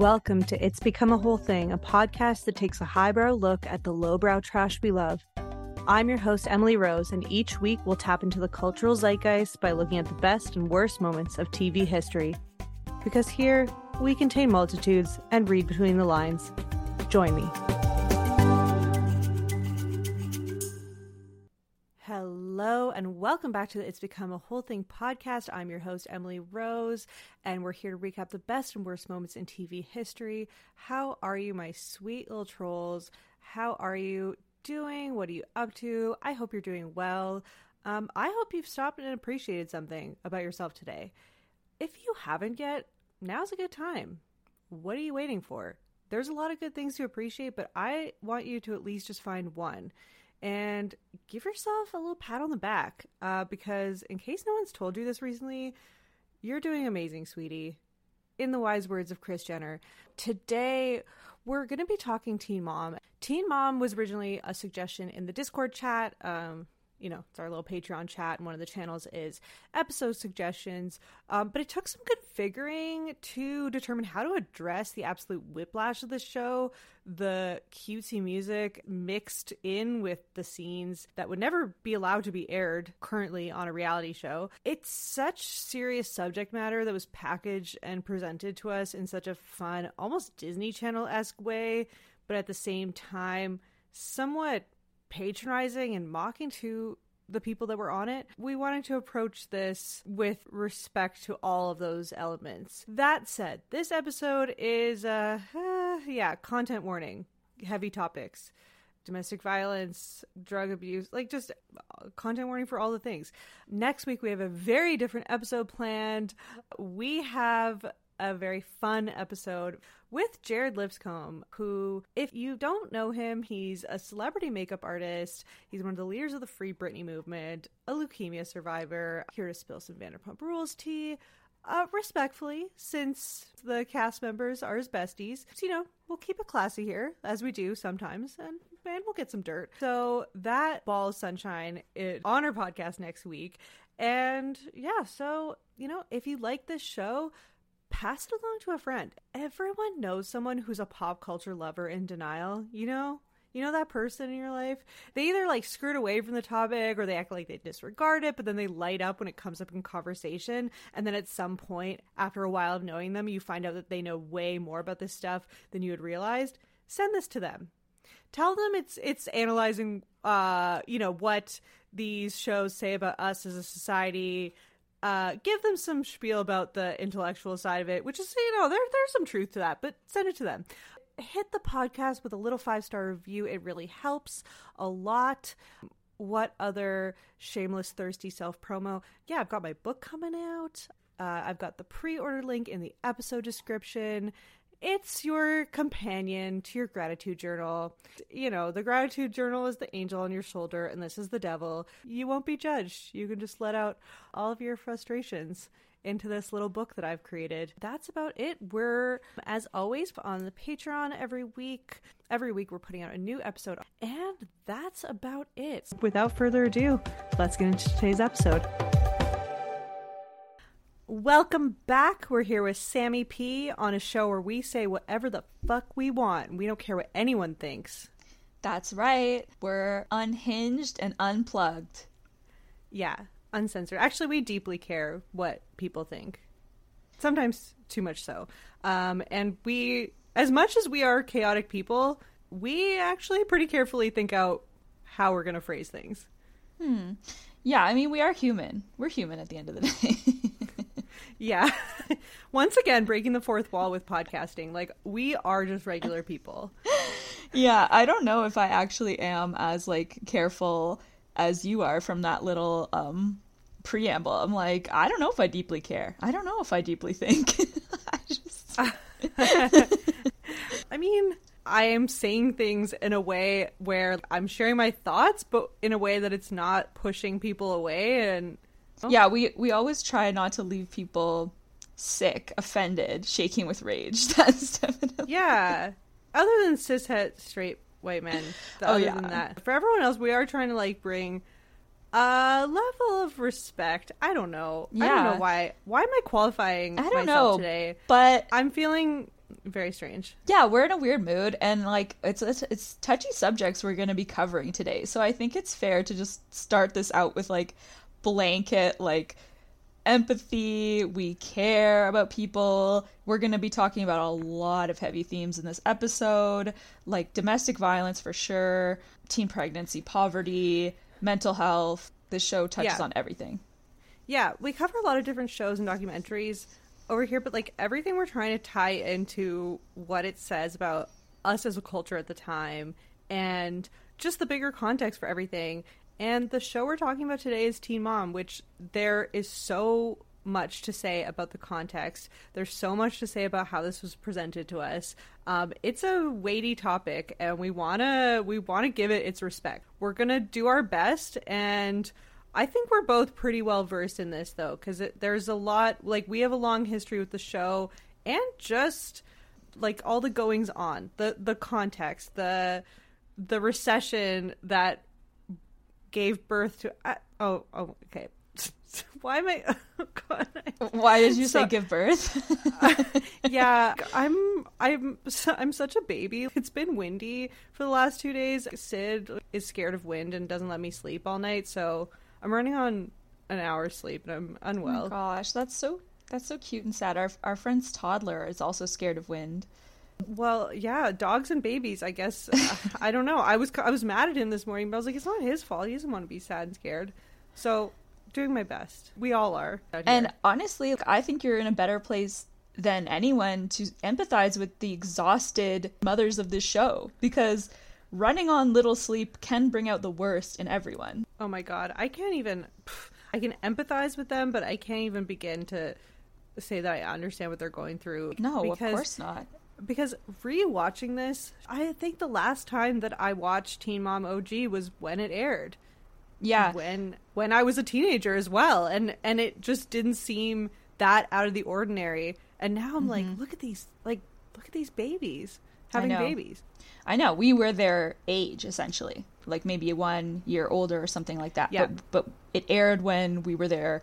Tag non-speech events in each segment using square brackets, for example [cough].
Welcome to It's Become a Whole Thing, a podcast that takes a highbrow look at the lowbrow trash we love. I'm your host, Emily Rose, and each week we'll tap into the cultural zeitgeist by looking at the best and worst moments of TV history. Because here, we contain multitudes and read between the lines. Join me. Hello, and welcome back to the It's Become a Whole Thing podcast. I'm your host, Emily Rose, and we're here to recap the best and worst moments in TV history. How are you, my sweet little trolls? How are you doing? What are you up to? I hope you're doing well. Um, I hope you've stopped and appreciated something about yourself today. If you haven't yet, now's a good time. What are you waiting for? There's a lot of good things to appreciate, but I want you to at least just find one and give yourself a little pat on the back uh, because, in case no one's told you this recently, you're doing amazing, sweetie. In the wise words of Kris Jenner, today we're going to be talking Teen Mom. Teen Mom was originally a suggestion in the Discord chat. Um, you know, it's our little Patreon chat, and one of the channels is episode suggestions. Um, but it took some good figuring to determine how to address the absolute whiplash of the show, the cutesy music mixed in with the scenes that would never be allowed to be aired currently on a reality show. It's such serious subject matter that was packaged and presented to us in such a fun, almost Disney Channel esque way, but at the same time, somewhat patronizing and mocking to the people that were on it. We wanted to approach this with respect to all of those elements. That said, this episode is uh, uh [sighs] yeah, content warning, heavy topics. Domestic violence, drug abuse, like just uh, content warning for all the things. Next week, we have a very different episode planned. We have a very fun episode with Jared Lipscomb, who, if you don't know him, he's a celebrity makeup artist. He's one of the leaders of the Free Britney movement, a leukemia survivor, here to spill some Vanderpump Rules tea. Uh, respectfully, since the cast members are his besties, so, you know, we'll keep it classy here, as we do sometimes, and man, we'll get some dirt. So that ball of sunshine it, on our podcast next week. And yeah, so, you know, if you like this show, pass it along to a friend. Everyone knows someone who's a pop culture lover in denial, you know? You know that person in your life? They either like skirt away from the topic or they act like they disregard it, but then they light up when it comes up in conversation. And then at some point, after a while of knowing them, you find out that they know way more about this stuff than you had realized. Send this to them. Tell them it's it's analyzing uh, you know, what these shows say about us as a society, uh, give them some spiel about the intellectual side of it, which is, you know, there, there's some truth to that, but send it to them. Hit the podcast with a little five star review. It really helps a lot. What other shameless, thirsty self promo? Yeah, I've got my book coming out. Uh, I've got the pre order link in the episode description it's your companion to your gratitude journal. You know, the gratitude journal is the angel on your shoulder, and this is the devil. You won't be judged. You can just let out all of your frustrations into this little book that I've created. That's about it. We're, as always, on the Patreon every week. Every week, we're putting out a new episode. And that's about it. Without further ado, let's get into today's episode. Welcome back. We're here with Sammy P on a show where we say whatever the fuck we want. We don't care what anyone thinks. That's right. We're unhinged and unplugged. Yeah, uncensored. Actually, we deeply care what people think. Sometimes too much so. Um, and we, as much as we are chaotic people, we actually pretty carefully think out how we're going to phrase things. Hmm. Yeah, I mean, we are human. We're human at the end of the [laughs] day. Yeah. [laughs] Once again, breaking the fourth wall with podcasting. Like, we are just regular people. yeah, I don't know if I actually am as, like, careful as you are from that little um preamble. I'm like, I don't know if I deeply care. I don't know if I deeply think. [laughs] I just [laughs] I mean, I am saying things in a way where I'm sharing my thoughts, but in a way that it's not pushing people away and. Yeah, we we always try not to leave people sick, offended, shaking with rage. [laughs] That's definitely Yeah. Other than cishet straight white men. oh yeah. Than that, for everyone else, we are trying to like bring a level of respect. I don't know. Yeah. I don't know why. Why am I qualifying I don't know, today? But I'm feeling very strange. Yeah, we're in a weird mood, and like it's it's, it's touchy subjects we're going to be covering today. So I think it's fair to just start this out with like blanket like empathy, we care about people. We're going to be talking about a lot of heavy themes in this episode, like domestic violence for sure, teen pregnancy, poverty, mental health. This show touches yeah. on everything. Yeah, we cover a lot of different shows and documentaries over here, but like everything we're trying to tie into what it says about us as a culture at the time and just the bigger context for everything and the show we're talking about today is Teen Mom, which there is so much to say about the context. There's so much to say about how this was presented to us. Um, it's a weighty topic, and we wanna we wanna give it its respect. We're gonna do our best, and I think we're both pretty well versed in this though, because there's a lot. Like we have a long history with the show, and just like all the goings on, the the context, the the recession that gave birth to. Uh, oh, oh, okay. [laughs] Why am I? [laughs] Oh God, Why did you so, say give birth? uh, [laughs] yeah, I'm. I'm. I'm such a baby. It's been windy for the last two days. Sid is scared of wind and doesn't let me sleep all night, so I'm running on an hour's sleep and I'm unwell. Oh gosh, that's so that's so cute and sad. Our our friend's toddler is also scared of wind. Well, yeah, dogs and babies. I guess uh, [laughs] I don't know. I was I was mad at him this morning, but I was like, it's not his fault. He doesn't want to be sad and scared. So, doing my best. We all are. And honestly, I think you're in a better place than anyone to empathize with the exhausted mothers of this show because running on little sleep can bring out the worst in everyone. Oh my god, I can't even. I can empathize with them, but I can't even begin to say that I understand what they're going through. No, because, of course not because rewatching this, I think the last time that I watched Teen Mom OG was when it aired. Yeah, when when I was a teenager as well, and and it just didn't seem that out of the ordinary. And now I'm mm-hmm. like, look at these, like look at these babies having I babies. I know we were their age essentially, like maybe one year older or something like that. Yeah. But, but it aired when we were their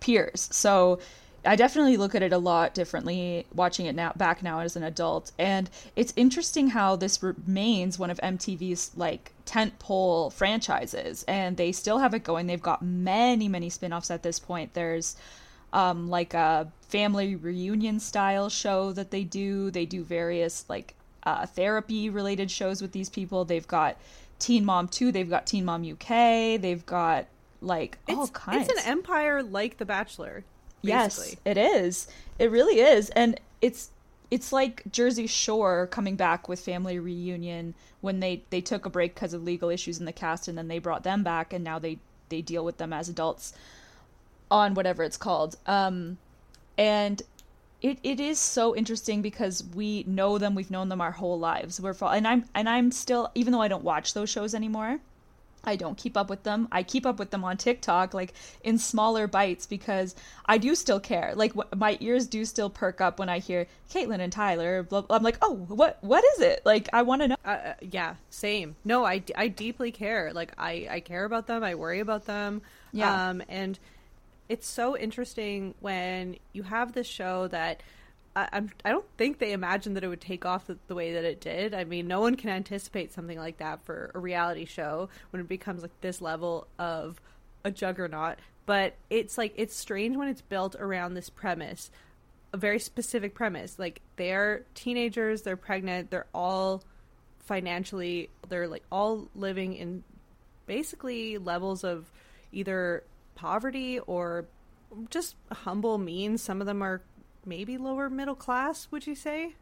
peers, so I definitely look at it a lot differently watching it now back now as an adult. And it's interesting how this remains one of MTV's like tentpole franchises. And they still have it going. They've got many many spin-offs at this point. There's um, like a family reunion style show that they do. They do various like uh, therapy related shows with these people. They've got Teen Mom 2 they've got Teen Mom UK they've got like all it's, kinds it's an empire like The Bachelor Basically. Yes, it is. It really is, and it's it's like Jersey Shore coming back with Family Reunion when they they took a break because of legal issues in the cast, and then they brought them back, and now they they deal with them as adults on whatever it's called. Um, and it, it is so interesting because we know them, we've known them our whole lives. We're and I'm and I'm still even though I don't watch those shows anymore, I don't keep up with them. I keep up with them on TikTok, like in smaller bites, because I do still care. Like wh- my ears do still perk up when I hear Catelynn and Tyler. Blah, blah. I'm like, oh, what what is it? Like I want to know. Uh, uh, yeah, same. No, I, I deeply care. Like I I care about them. I worry about them. Yeah. Um, and it's so interesting when you have this show that I, I'm I don't think they imagined that it would take off the, the way that it did. I mean, no one can anticipate something like that for a reality show when it becomes like this level of a juggernaut. But it's like it's strange when it's built around this premise, a very specific premise. Like they're teenagers, they're pregnant, they're all financially, they're like all living in basically levels of either poverty or just humble means. Some of them are maybe lower middle class, would you say?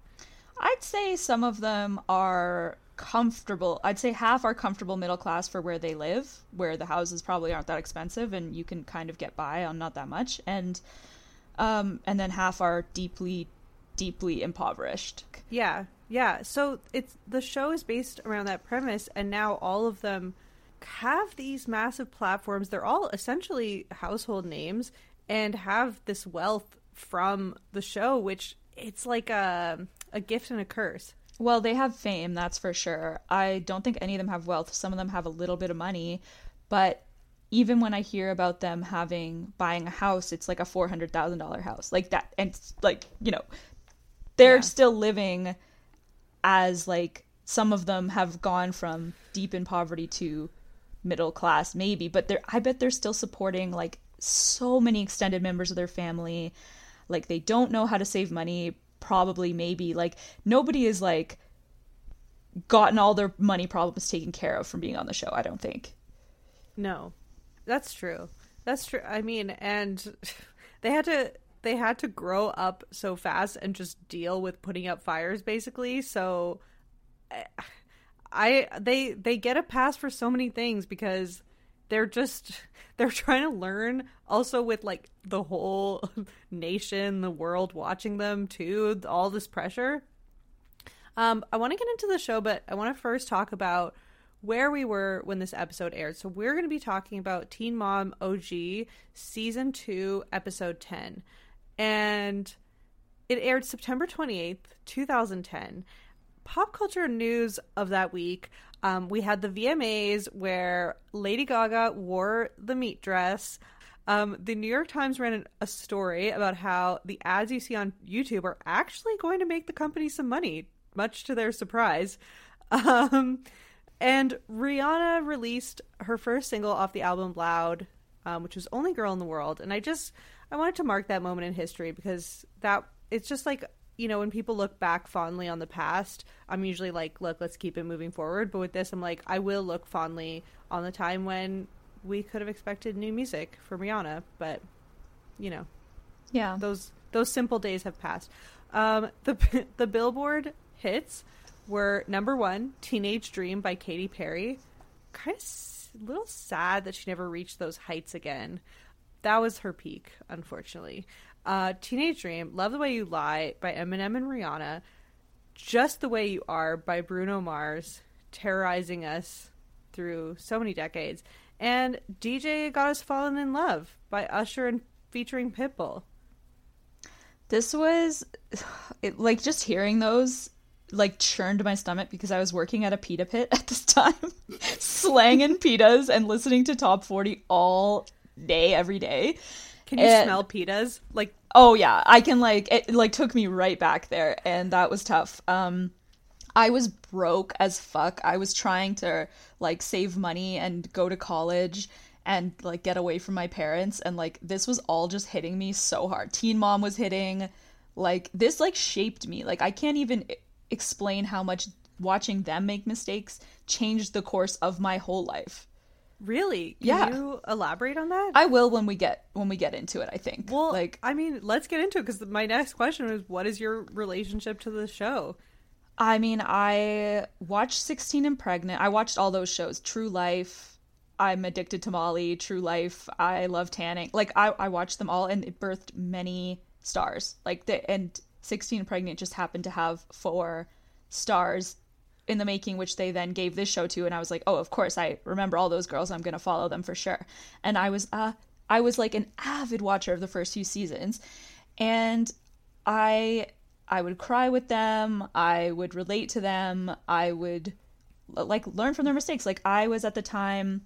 I'd say some of them are comfortable. I'd say half are comfortable middle class for where they live, where the houses probably aren't that expensive and you can kind of get by on not that much. And um and then half are deeply deeply impoverished. Yeah. Yeah. So it's the show is based around that premise and now all of them have these massive platforms. They're all essentially household names and have this wealth from the show which it's like a a gift and a curse. Well, they have fame, that's for sure. I don't think any of them have wealth. Some of them have a little bit of money, but even when I hear about them having buying a house, it's like a four hundred thousand dollar house, like that, and it's like you know, they're Yeah. still living as like some of them have gone from deep in poverty to middle class, maybe, but they're I bet they're still supporting like so many extended members of their family. Like they don't know how to save money, probably, maybe. Like nobody is like gotten all their money problems taken care of from being on the show, I don't think. No. That's true. That's true. I mean, and [laughs] they had to they had to grow up so fast and just deal with putting up fires basically. So I, I they they get a pass for so many things because they're just [laughs] they're trying to learn also with like the whole [laughs] nation, the world watching them too, all this pressure. Um, I want to get into the show, but I want to first talk about where we were when this episode aired. So we're going to be talking about Teen Mom OG season 2 episode 10. And it aired September 28th, 2010. Pop culture news of that week, um, we had the VMAs where Lady Gaga wore the meat dress. Um, the New York Times ran a story about how the ads you see on YouTube are actually going to make the company some money, much to their surprise. [laughs] Um, and Rihanna released her first single off the album Loud, um, which was Only Girl in the World. And I just, I wanted to mark that moment in history because that, it's just like, you know, when people look back fondly on the past, I'm usually like, look, let's keep it moving forward. But with this, I'm like, I will look fondly on the time when we could have expected new music from Rihanna. But, you know, Yeah. those those simple days have passed. Um, the [laughs] the Billboard hits were number one, "Teenage Dream" by Katy Perry. Kind of s- a little sad that she never reached those heights again. That was her peak, unfortunately. Uh, "Teenage Dream," "Love the Way You Lie" by Eminem and Rihanna. "Just the Way You Are" by Bruno Mars, terrorizing us through so many decades. And "DJ Got Us Fallen in Love" by Usher and featuring Pitbull. This was it, like just hearing those like churned my stomach because I was working at a pita pit at this time, [laughs] slanging pitas and listening to top 40 all day, every day. Can you And- smell pitas? Like Oh yeah, I can like it like took me right back there and that was tough. Um I was broke as fuck. I was trying to like save money and go to college and like get away from my parents and like this was all just hitting me so hard. Teen Mom was hitting like this like shaped me. Like I can't even explain how much watching them make mistakes changed the course of my whole life. Really? Can Yeah. you elaborate on that? I will when we get when we get into it, I think. well, like I mean, let's get into it because my next question is, what is your relationship to the show? I mean, I watched 16 and Pregnant. I watched all those shows. True Life. I'm addicted to Molly. True Life. I love tanning. Like I, I watched them all, and it birthed many stars. Like the and 16 and Pregnant just happened to have four stars in the making, which they then gave this show to, and I was like, oh, of course, I remember all those girls. I'm gonna follow them for sure. And I was uh I was like an avid watcher of the first few seasons, and I I would cry with them. I would relate to them. I would like learn from their mistakes. Like I was at the time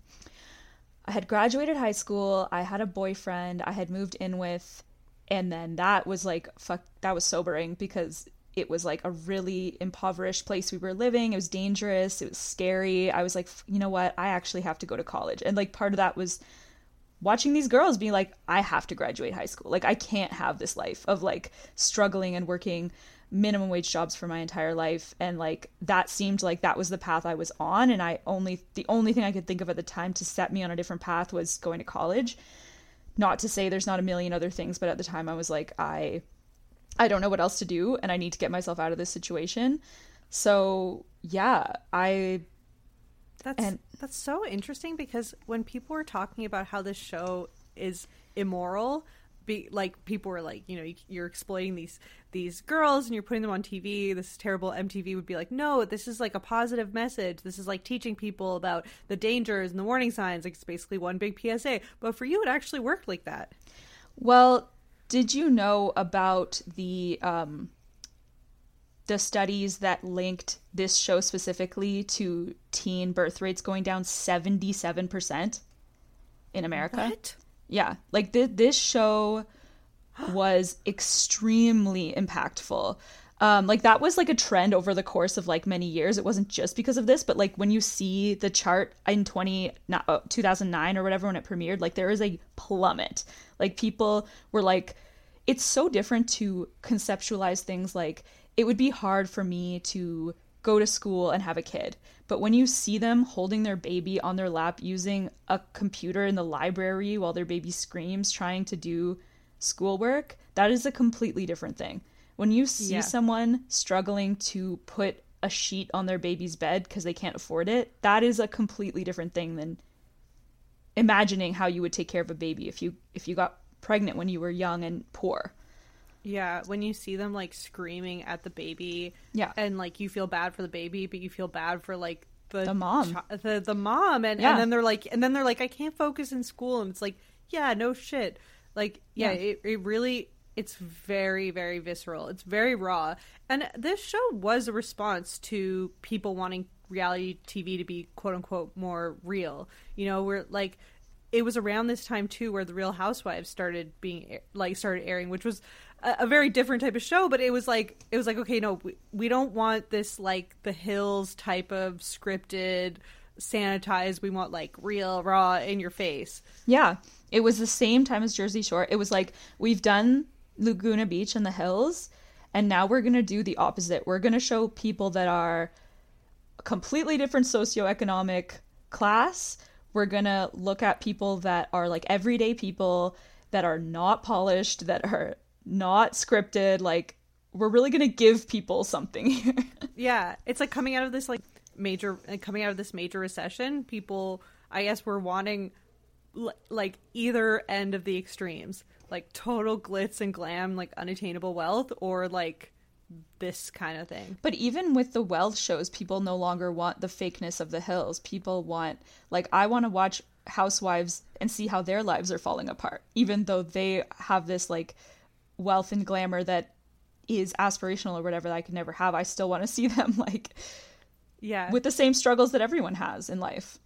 I had graduated high school, I had a boyfriend I had moved in with, and then that was like fuck that was sobering because it was like a really impoverished place we were living. It was dangerous, it was scary. I was like, you know what? I actually have to go to college. And like part of that was watching these girls be like, I have to graduate high school. Like I can't have this life of like struggling and working minimum wage jobs for my entire life and like that seemed like that was the path I was on and I only the only thing I could think of at the time to set me on a different path was going to college. Not to say there's not a million other things, but at the time I was like I I don't know what else to do and I need to get myself out of this situation. So, yeah, I That's and, that's so interesting because when people were talking about how this show is immoral, be like people were like you know you're exploiting these these girls and you're putting them on TV this is terrible MTV would be like no this is like a positive message. This is like teaching people about the dangers and the warning signs like it's basically one big PSA but for you it actually worked like that. Well did you know about the um the studies that linked this show specifically to teen birth rates going down 77% in America what? Yeah, like th- this show was extremely impactful. Um, like that was like a trend over the course of like many years. It wasn't just because of this, but like when you see the chart in 20 not, uh, 2009 or whatever when it premiered, like there is a plummet. Like people were like it's so different to conceptualize things like it would be hard for me to go to school and have a kid. But when you see them holding their baby on their lap using a computer in the library while their baby screams trying to do schoolwork, that is a completely different thing. When you see yeah. someone struggling to put a sheet on their baby's bed because they can't afford it, that is a completely different thing than imagining how you would take care of a baby if you if you got pregnant when you were young and poor. Yeah, when you see them like screaming at the baby, yeah, and like you feel bad for the baby, but you feel bad for like the, the mom, ch- the the mom, and yeah. and then they're like, and then they're like, I can't focus in school, and it's like, yeah, no shit, like yeah, yeah. It, it really it's very very visceral. It's very raw. And this show was a response to people wanting reality tv to be quote unquote more real. You know we're like it was around this time too where the real housewives started being like started airing which was a, very different type of show but it was like it was like okay no we, we don't want this like the hills type of scripted sanitized we want like real raw in your face. Yeah. It was the same time as jersey shore. It was like we've done laguna beach and the hills and now we're going to do the opposite we're going to show people that are a completely different socioeconomic class we're going to look at people that are like everyday people that are not polished, that are not scripted. Like, we're really going to give people something here. [laughs] yeah. It's like coming out of this, like, major, coming out of this major recession, people, I guess, were wanting, like, either end of the extremes. Like, total glitz and glam, like, unattainable wealth, or, like, this kind of thing. But even with the wealth shows, people no longer want the fakeness of the hills. People want like I want to watch housewives and see how their lives are falling apart, even though they have this like wealth and glamour that is aspirational or whatever that I could never have. I still want to see [laughs] them like yeah, with the same struggles that everyone has in life.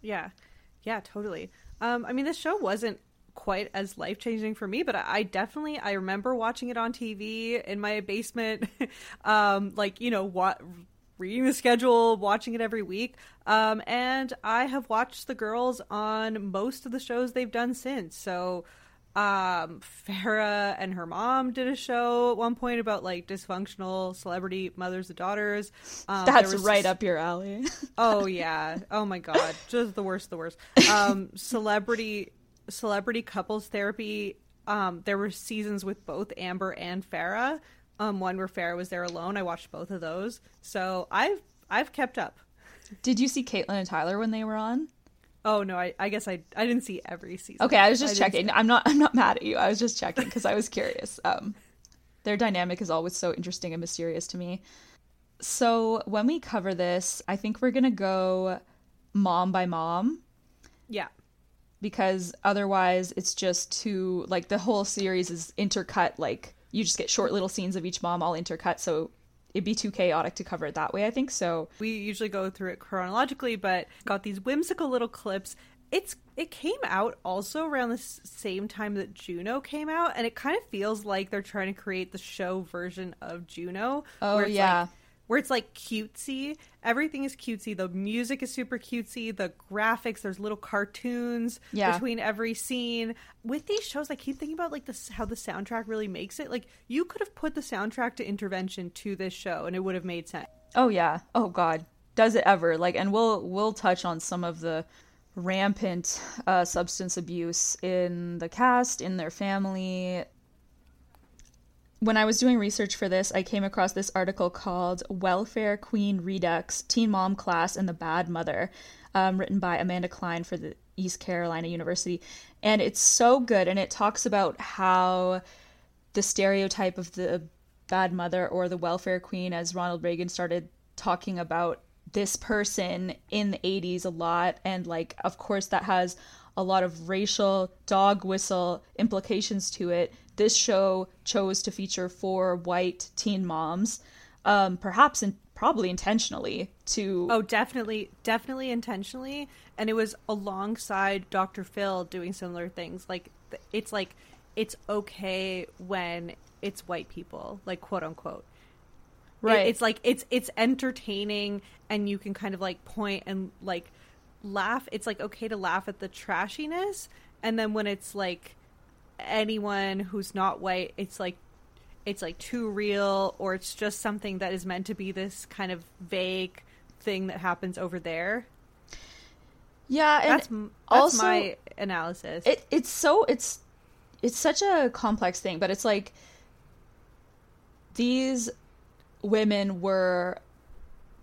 Yeah. Yeah, totally. Um I mean this show wasn't quite as life changing for me, but I, definitely I remember watching it on TV in my basement, [laughs] um, like you know what reading the schedule, watching it every week. Um, and I have watched the girls on most of the shows they've done since. So, um, Farrah and her mom did a show at one point about like dysfunctional celebrity mothers and daughters. Um, That's right up your alley. oh yeah. Oh my god. [laughs] Just the worst. The worst. Um, celebrity celebrity couples therapy. Um, there were seasons with both Amber and Farrah. Um, one where Farrah was there alone. I watched both of those, so I've I've kept up. Did you see Catelynn and Tyler when they were on? Oh no, I, I guess I I didn't see every season. Okay, I was just I checking. I'm not I'm not mad at you. I was just checking because I was curious. Um, their dynamic is always so interesting and mysterious to me. So when we cover this, I think we're gonna go mom by mom Yeah. Because otherwise it's just too like the whole series is intercut like you just get short little scenes of each mom all intercut so it'd be too chaotic to cover it that way i think so We usually go through it chronologically, but got these whimsical little clips. It's it came out also around the same time that Juno came out, and it kind of feels like they're trying to create the show version of Juno. Oh, yeah. like, where it's like cutesy. Everything is cutesy. The music is super cutesy. The graphics, there's little cartoons Yeah. between every scene. With these shows, I keep thinking about like this how the soundtrack really makes it. Like you could have put the soundtrack to Intervention to this show, and it would have made sense. oh yeah oh god does it ever like and we'll we'll touch on some of the rampant uh, substance abuse in the cast in their family when I was doing research for this, I came across this article called Welfare Queen Redux Teen Mom Class and the Bad Mother, um, written by Amanda Klein for the East Carolina University. And it's so good. And it talks about how the stereotype of the bad mother or the welfare queen, as Ronald Reagan started talking about this person in the 80s a lot. And, like, of course, that has a lot of racial dog whistle implications to it. This show chose to feature four white teen moms, um, perhaps and probably intentionally to Oh, definitely, definitely intentionally. And it was alongside Dr. Phil doing similar things. Like, it's like, it's okay when it's white people, like, quote unquote. Right. it's like, it's, it's entertaining and you can kind of like point and like laugh. It's like okay to laugh at the trashiness. And then when it's like anyone who's not white, it's like, it's like too real or it's just something that is meant to be this kind of vague thing that happens over there. yeah, and That's, that's also my analysis. it it's so it's it's such a complex thing but it's like these women were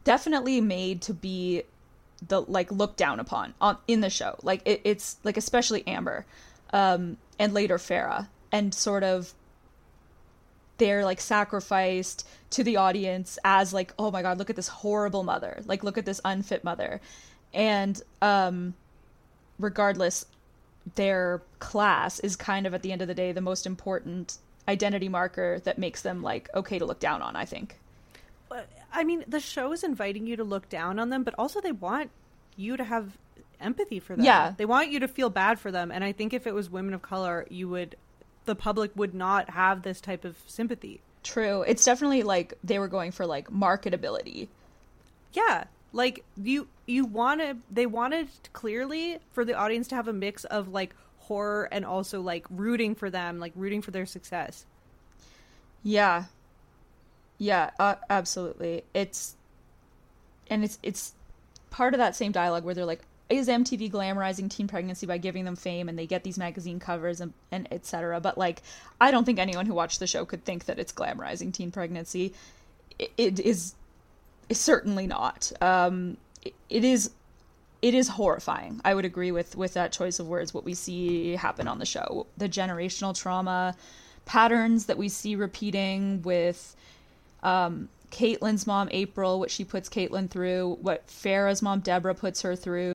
definitely made to be the like looked down upon on in the show like it, it's like especially amber um and later farrah and sort of they're like sacrificed to the audience as like oh my god look at this horrible mother. Like look at this unfit mother. And um regardless their class is kind of at the end of the day the most important identity marker that makes them like okay to look down on i think. I mean, the show is inviting you to look down on them, but also they want you to have empathy for them. Yeah. They want you to feel bad for them. And I think if it was women of color, you would, the public would not have this type of sympathy. true it's definitely like they were going for like marketability Yeah. Like you, you wanted, they wanted clearly for the audience to have a mix of like horror and also like rooting for them, like rooting for their success. yeah yeah uh, absolutely it's and it's it's part of that same dialogue where they're like is mtv glamorizing teen pregnancy by giving them fame and they get these magazine covers and, and etc but like i don't think anyone who watched the show could think that it's glamorizing teen pregnancy. It, it is certainly not. Um it, it is it is horrifying. I would agree with with that choice of words what we see happen on the show. The generational trauma patterns that we see repeating with um Catelynn's mom April, what she puts Catelynn through, what Farrah's mom Deborah puts her through.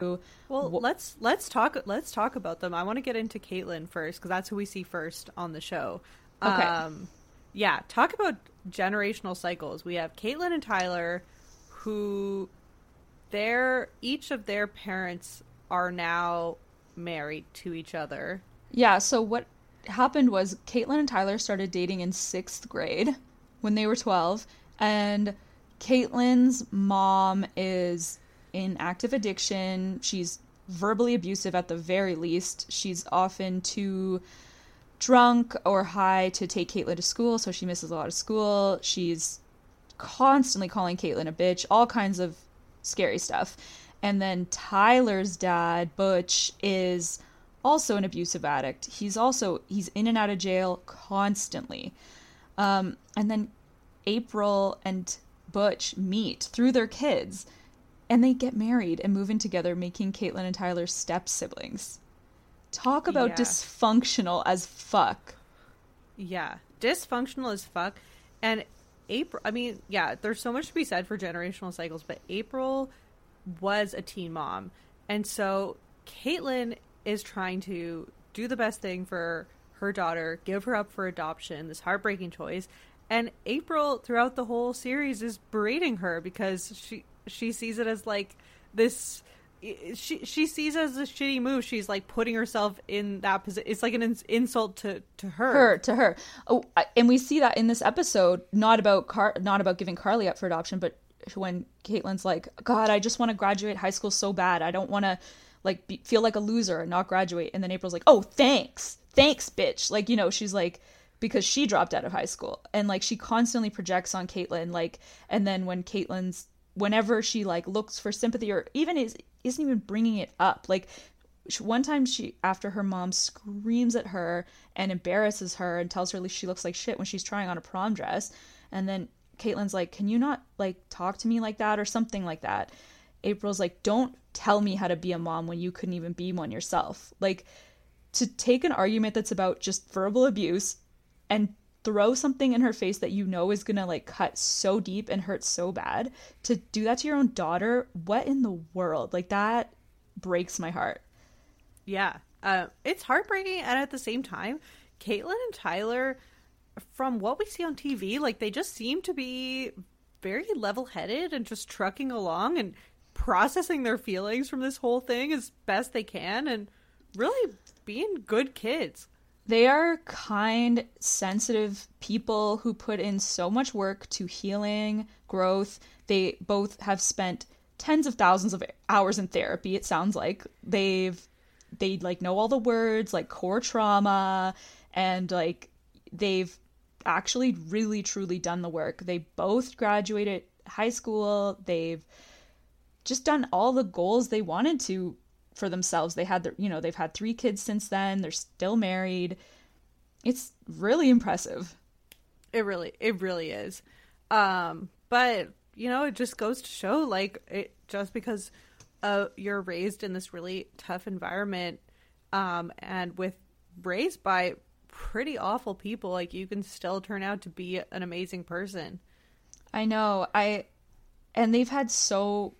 Well, let's let's talk let's talk about them. I want to get into Catelynn first because that's who we see first on the show. Okay. Um, yeah, talk about generational cycles. We have Catelynn and Tyler, who their each of their parents are now married to each other. Yeah, so what happened was Catelynn and Tyler started dating in sixth grade when they were 12, and Catelynn's mom is in active addiction. She's verbally abusive at the very least. She's often too drunk or high to take Catelynn to school, so she misses a lot of school. She's constantly calling Catelynn a bitch, all kinds of scary stuff. And then Tyler's dad, Butch, is also an abusive addict. He's also he's in and out of jail constantly. Um, and then April and Butch meet through their kids, and they get married and move in together, making Catelynn and Tyler step siblings. Talk about Yeah. dysfunctional as fuck. Yeah, dysfunctional as fuck. And April, I mean, yeah, there's so much to be said for generational cycles, but April was a teen mom. And so Catelynn is trying to do the best thing for her daughter, give her up for adoption, this heartbreaking choice. And April, throughout the whole series, is berating her because she she sees it as like this. She she sees it as a shitty move. She's like putting herself in that position. It's like an ins- insult to to her. her to her. Oh, and we see that in this episode, not about Car, not about giving Carly up for adoption, but when Catelynn's like, "God, I just want to graduate high school so bad. I don't want to like be, feel like a loser and not graduate." And then April's like, "Oh, thanks, thanks, bitch." Like you know, she's like because she dropped out of high school, and like she constantly projects on Catelynn, like, and then when Catelynn's whenever she like looks for sympathy or even is isn't even bringing it up. Like one time she after her mom screams at her and embarrasses her and tells her she looks like shit when she's trying on a prom dress. And then Catelynn's like can you not like talk to me like that? or something like that. April's like don't tell me how to be a mom when you couldn't even be one yourself. Like to take an argument that's about just verbal abuse and throw something in her face that you know is gonna like cut so deep and hurt so bad to do that to your own daughter what in the world like that breaks my heart Yeah. Uh, it's heartbreaking. And at the same time, Catelynn and Tyler, from what we see on TV, like they just seem to be very level headed and just trucking along and processing their feelings from this whole thing as best they can and really being good kids. They are kind, sensitive people who put in so much work to healing, growth. They both have spent tens of thousands of hours in therapy, it sounds like. They've they like know all the words, like core trauma, and like they've actually really truly done the work. They both graduated high school. They've just done all the goals they wanted to for themselves. They had their, you know, they've had three kids since then. They're still married. It's really impressive. It really, it really is. Um, but you know, it just goes to show, like, it just because uh, you're raised in this really tough environment, um, and with raised by pretty awful people, like you can still turn out to be an amazing person. I know. I and they've had so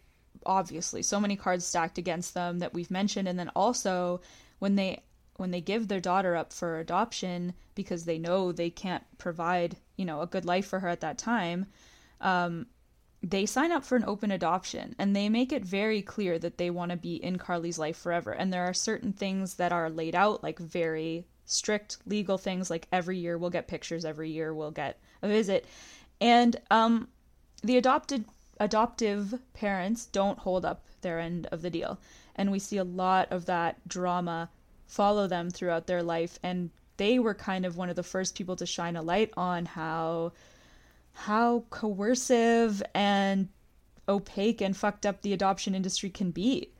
obviously so many cards stacked against them that we've mentioned and then also when they when they give their daughter up for adoption because they know they can't provide, you know, a good life for her at that time, um they sign up for an open adoption and they make it very clear that they want to be in Carly's life forever. And there are certain things that are laid out, like very strict legal things, like every year we'll get pictures, every year we'll get a visit. And um, the adopted adoptive parents don't hold up their end of the deal. And we see a lot of that drama follow them throughout their life. And they were kind of one of the first people to shine a light on how how coercive and opaque and fucked up the adoption industry can be.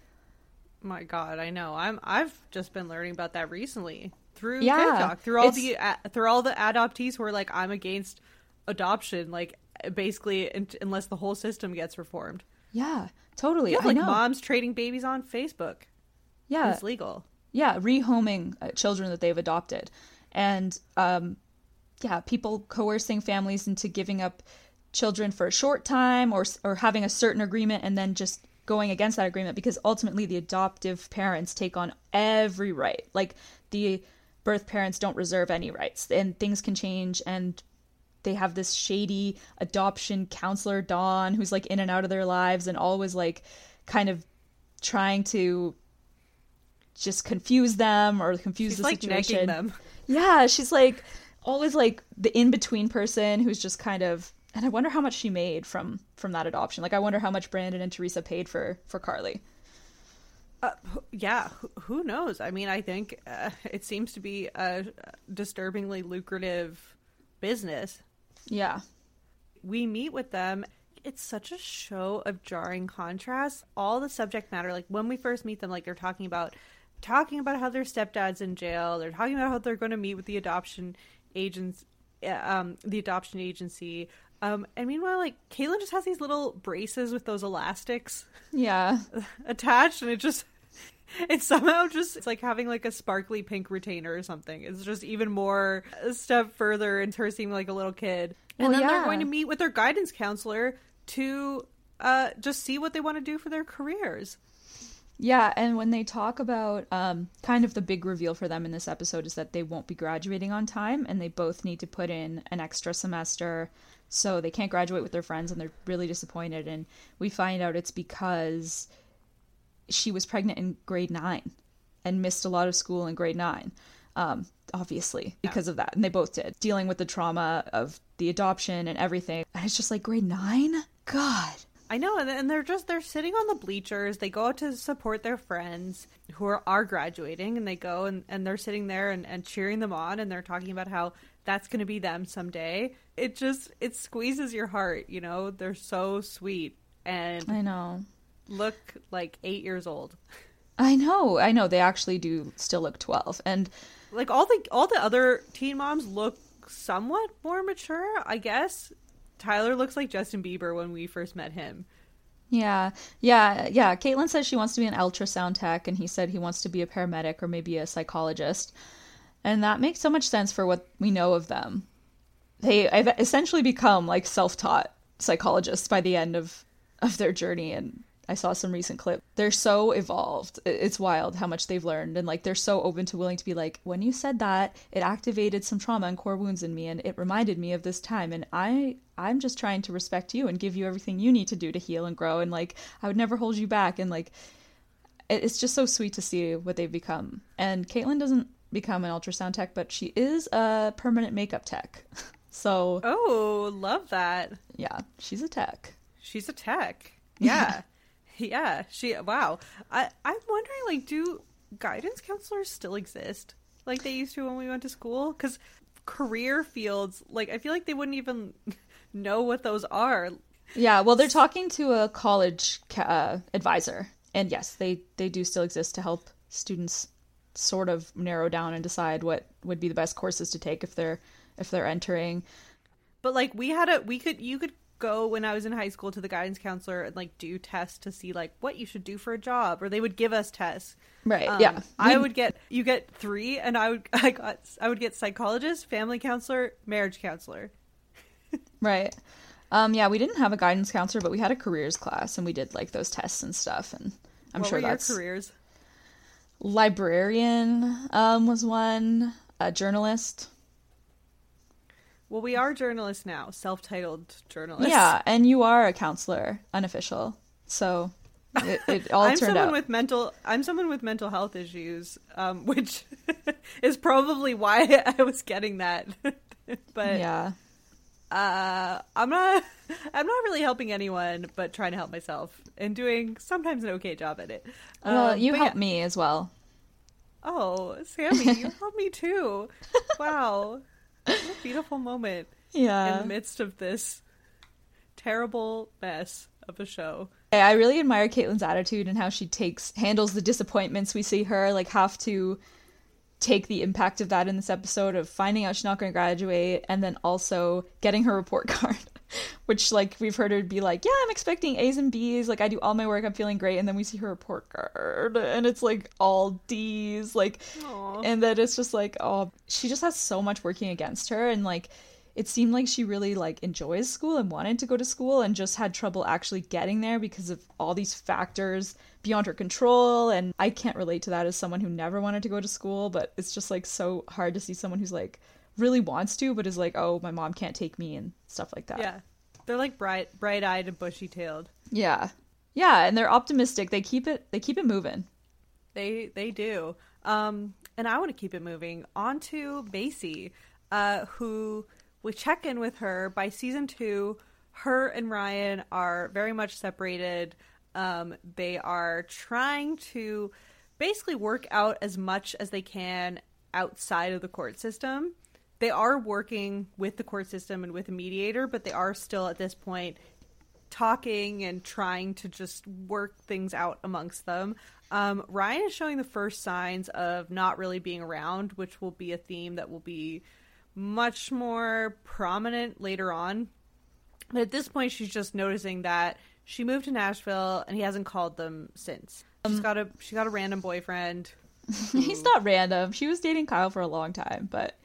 My God, I know. I'm. I've just been learning about that recently through Yeah, TikTok, through all the through all the adoptees who are like, I'm against adoption, like basically, un- unless the whole system gets reformed. Yeah, totally. You have I like moms trading babies on Facebook. yeah, It's legal. yeah, rehoming uh, children that they've adopted, and um, yeah, people coercing families into giving up children for a short time or or having a certain agreement and then just going against that agreement because ultimately the adoptive parents take on every right. Like the birth parents don't reserve any rights, and things can change and they have this shady adoption counselor Dawn who's like in and out of their lives and always like kind of trying to just confuse them or confuse She's the like situation. them. Yeah, she's like always like the in between person who's just kind of and I wonder how much she made from from that adoption. Like I wonder how much Brandon and Teresa paid for for Carly. Uh, yeah, who, who knows? I mean, I think uh, it seems to be a disturbingly lucrative business. Yeah. We meet with them. It's such a show of jarring contrast. All the subject matter, like when we first meet them, like they're talking about talking about how their stepdad's in jail. They're talking about how they're going to meet with the adoption agents, uh, um, the adoption agency. Um, and meanwhile, like Catelynn just has these little braces with those elastics Yeah. [laughs] attached, and it just [laughs] it's somehow just it's like having like a sparkly pink retainer or something. It's just even more a step further into her seeming like a little kid. And Well, then they're going to meet with their guidance counselor to uh, just see what they want to do for their careers. Yeah, and when they talk about um, kind of the big reveal for them in this episode is that they won't be graduating on time and they both need to put in an extra semester. So they can't graduate with their friends and they're really disappointed. And we find out it's because she was pregnant in grade nine and missed a lot of school in grade nine. Um, obviously, because of that. And they both did, dealing with the trauma of the adoption and everything. And it's just like grade nine? God. I know, and, and they're just they're sitting on the bleachers. They go out to support their friends who are, are graduating, and they go and, and they're sitting there and, and cheering them on, and they're talking about how that's going to be them someday. It just it squeezes your heart, you know. They're so sweet and I know. Look like eight years old. I know. I know. They actually do still look 12. And Like all the all the other teen moms look somewhat more mature, I guess. Tyler looks like Justin Bieber when we first met him. Yeah, yeah, yeah. Catelynn says she wants to be an ultrasound tech, and he said he wants to be a paramedic or maybe a psychologist. And that makes so much sense for what we know of them. They have essentially become like self-taught psychologists by the end of of their journey, and I saw some recent clip. They're so evolved. It's wild how much they've learned, and like they're so open to willing to be like, when you said that, it activated some trauma and core wounds in me, and it reminded me of this time, and I I'm just trying to respect you and give you everything you need to do to heal and grow, and like I would never hold you back, and like it's just so sweet to see what they've become. And Catelynn doesn't become an ultrasound tech, but she is a permanent makeup tech. [laughs] So Oh, love that. yeah, she's a tech. She's a tech. Yeah. [laughs] yeah. She wow. I I'm wondering like do guidance counselors still exist like they used to when we went to school cuz career fields like I feel like they wouldn't even [laughs] know what those are. Yeah, well, they're talking to a college ca- uh, advisor, and yes, they they do still exist to help students sort of narrow down and decide what would be the best courses to take if they're if they're entering. But like we had a we could you could go when I was in high school to the guidance counselor and like do tests to see like what you should do for a job or they would give us tests. Right. Um, yeah. I would get you get 3 and I would [laughs] I got I would get psychologist, family counselor, marriage counselor. [laughs] Right. Um, yeah, we didn't have a guidance counselor, but we had a careers class, and we did like those tests and stuff. And I'm what sure that's careers? librarian um, was one, a journalist. Well, we are journalists now, self-titled journalists. Yeah, and you are a counselor, unofficial. So it, it [laughs] all I'm turned someone out. with mental. I'm someone with mental health issues, um, [laughs] which [laughs] is probably why I was getting that. but yeah. uh, I'm not. I'm not really helping anyone, but trying to help myself and doing sometimes an okay job at it. Well, Um, you helped yeah. me as well. Oh, Sammy, you helped me too. Wow, beautiful moment Yeah. in the midst of this terrible mess of a show. I really admire Catelynn's attitude and how she takes handles the disappointments we see her like have to take the impact of that in this episode of finding out she's not going to graduate and then also getting her report card [laughs] [laughs] which like we've heard her be like yeah i'm expecting a's and b's. Like i do all my work. I'm feeling great. And then we see her report card and it's like all d's like Aw. and then it's just like oh she just has so much working against her. And like it seemed like she really like enjoys school and wanted to go to school and just had trouble actually getting there because of all these factors beyond her control. And I can't relate to that as someone who never wanted to go to school but it's just like so hard to see someone who's like really wants to but is like oh my mom can't take me and stuff like that. Yeah, they're like bright, bright-eyed and bushy-tailed. Yeah. Yeah, and they're optimistic. They keep it they keep it moving. They they do. Um, and I want to keep it moving on to Maci, uh, who we check in with her by season two. Her and Ryan are very much separated. Um, they are trying to basically work out as much as they can outside of the court system. They are working with the court system and with a mediator, but they are still at this point talking and trying to just work things out amongst them. Um, Ryan is showing the first signs of not really being around, which will be a theme that will be much more prominent later on. But at this point, she's just noticing that she moved to Nashville and he hasn't called them since. She's Um, got a she got a random boyfriend. [laughs] He's not random. She was dating Kyle for a long time, but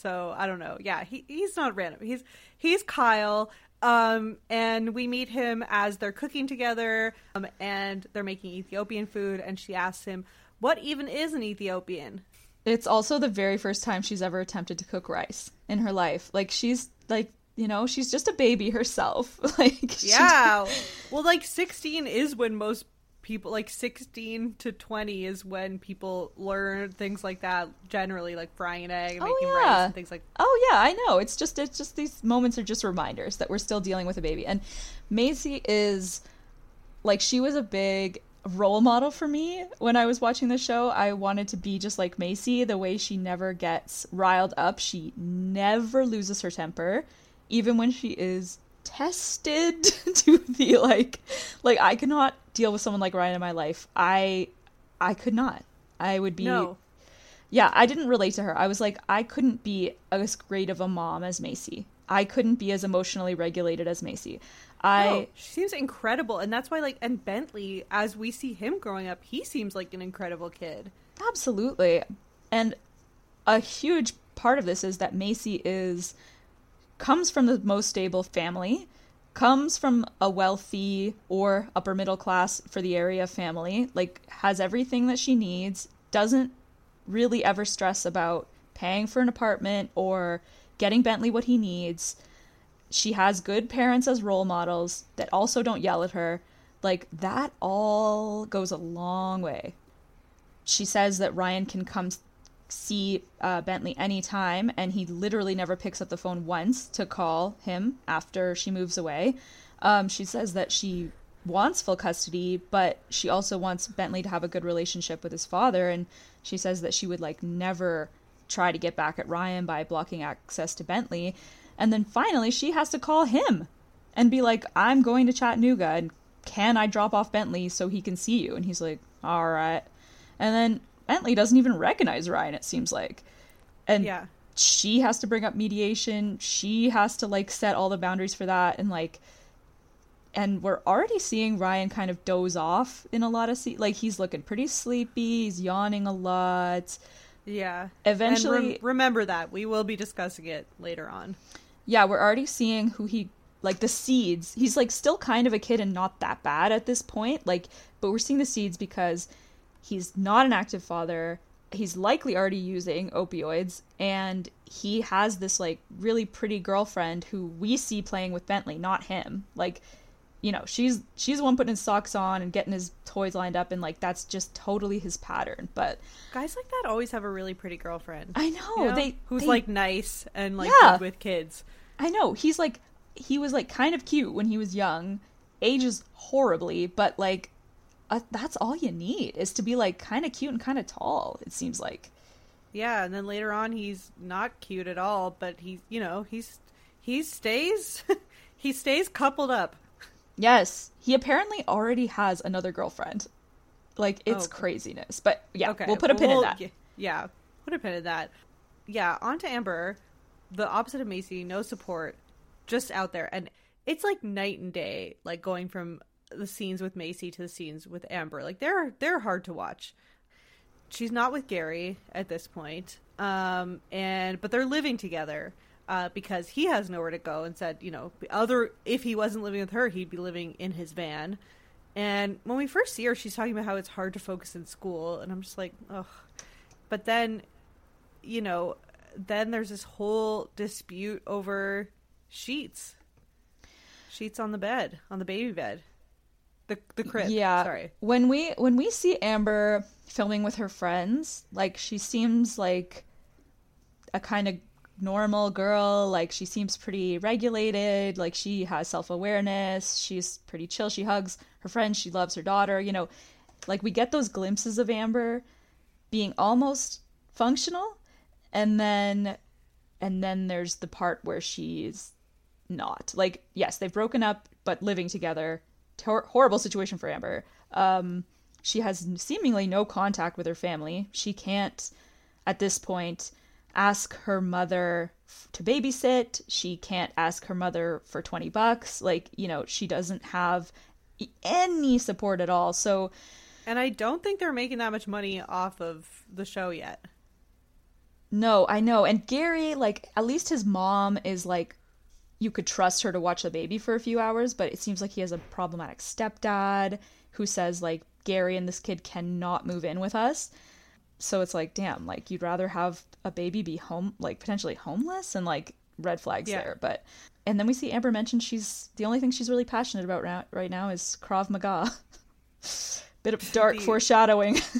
So I don't know. Yeah, he he's not random. He's he's Kyle. Um, and we meet him as they're cooking together, um, and they're making Ethiopian food. And she asks him, "What even is an Ethiopian?" it's also the very first time she's ever attempted to cook rice in her life. Like she's like, you know, she's just a baby herself. [laughs] like she- Yeah. well, like 16 is when most people, like 16 to 20 is when people learn things like that. Generally, like frying an egg, and Oh, making yeah. rice, and things like. Oh yeah, I know. It's just it's just these moments are just reminders that we're still dealing with a baby. And Maci is like she was a big role model for me when I was watching the show. I wanted to be just like Maci, the way she never gets riled up. She never loses her temper, even when she is tested [laughs] to the like like I could not deal with someone like Ryan in my life. I I could not. I would be No. yeah, I didn't relate to her. I was like, I couldn't be as great of a mom as Maci. I couldn't be as emotionally regulated as Maci. I No, she seems incredible, and that's why, like, and Bentley, as we see him growing up, he seems like an incredible kid. absolutely. And a huge part of this is that Maci is comes from the most stable family, comes from a wealthy or upper middle class for the area family, like has everything that she needs, doesn't really ever stress about paying for an apartment or getting Bentley what he needs. She has good parents as role models that also don't yell at her. Like that all goes a long way. She says that Ryan can come see uh, Bentley anytime, and he literally never picks up the phone once to call him after she moves away. Um, she says that she wants full custody, but she also wants Bentley to have a good relationship with his father, and she says that she would like never try to get back at Ryan by blocking access to Bentley. And then finally, she has to call him and be like, I'm going to Chattanooga, and can I drop off Bentley so he can see you? And he's like, all right. And then Bentley doesn't even recognize Ryan, it seems like. And Yeah. she has to bring up mediation. She has to like set all the boundaries for that. And like, and we're already seeing Ryan kind of doze off in a lot of se- like he's looking pretty sleepy. He's yawning a lot. Yeah. Eventually- And rem- remember that. We will be discussing it later on. yeah, we're already seeing who he like the seeds. He's like still kind of a kid and not that bad at this point. Like, but we're seeing the seeds because he's not an active father. He's likely already using opioids, and he has this like really pretty girlfriend who we see playing with Bentley, not him. Like, you know, she's she's the one putting his socks on and getting his toys lined up, and like that's just totally his pattern. But Guys like that always have a really pretty girlfriend. I know, you know, they who's they- like nice and like Yeah. good with kids. I know he's like he was like kind of cute when he was young, ages horribly, but like uh, that's all you need is to be like kind of cute and kind of tall. It seems like. Yeah, and then later on he's not cute at all, but he's you know, he's he stays [laughs] he stays coupled up. Yes, he apparently already has another girlfriend. Like it's Oh, okay. crazy,ness But yeah, Okay, we'll put a pin in we'll- that. Yeah, put a pin in that. Yeah, on to Amber, the opposite of Maci, no support, just out there, and it's like night and day. Like going from the scenes with Maci to the scenes with Amber, like they're they're hard to watch. She's not with Gary at this point, um, and but they're living together. Uh, because he has nowhere to go and said, you know, other if he wasn't living with her, he'd be living in his van. And when we first see her, she's talking about how it's hard to focus in school, and I'm just like, ugh. But then, you know, then there's this whole dispute over sheets, sheets on the bed, on the baby bed. The the crib. Yeah. Sorry. When we when we see Amber filming with her friends, like she seems like a kind of normal girl. Like she seems pretty regulated. Like she has self awareness. She's pretty chill. She hugs her friends. She loves her daughter. You know, like we get those glimpses of Amber being almost functional, and then and then there's the part where she's not. Like yes, they've broken up, but living together. Horrible situation for Amber. Um, she has seemingly no contact with her family. She can't, at this point, ask her mother to babysit. She can't ask her mother for 20 bucks. Like, you know, she doesn't have any support at all. So, And I don't think they're making that much money off of the show yet. no, I know. And Gary, like, at least his mom is like, you could trust her to watch the baby for a few hours, but it seems like he has a problematic stepdad who says, like, Gary and this kid cannot move in with us. So it's like, damn, like, you'd rather have a baby be home, like, potentially homeless and, like, red flags Yeah. there. But, and then we see Amber mention she's, the only thing she's really passionate about ra- right now is Krav Maga. [laughs] Bit of [laughs] dark The- foreshadowing. [laughs]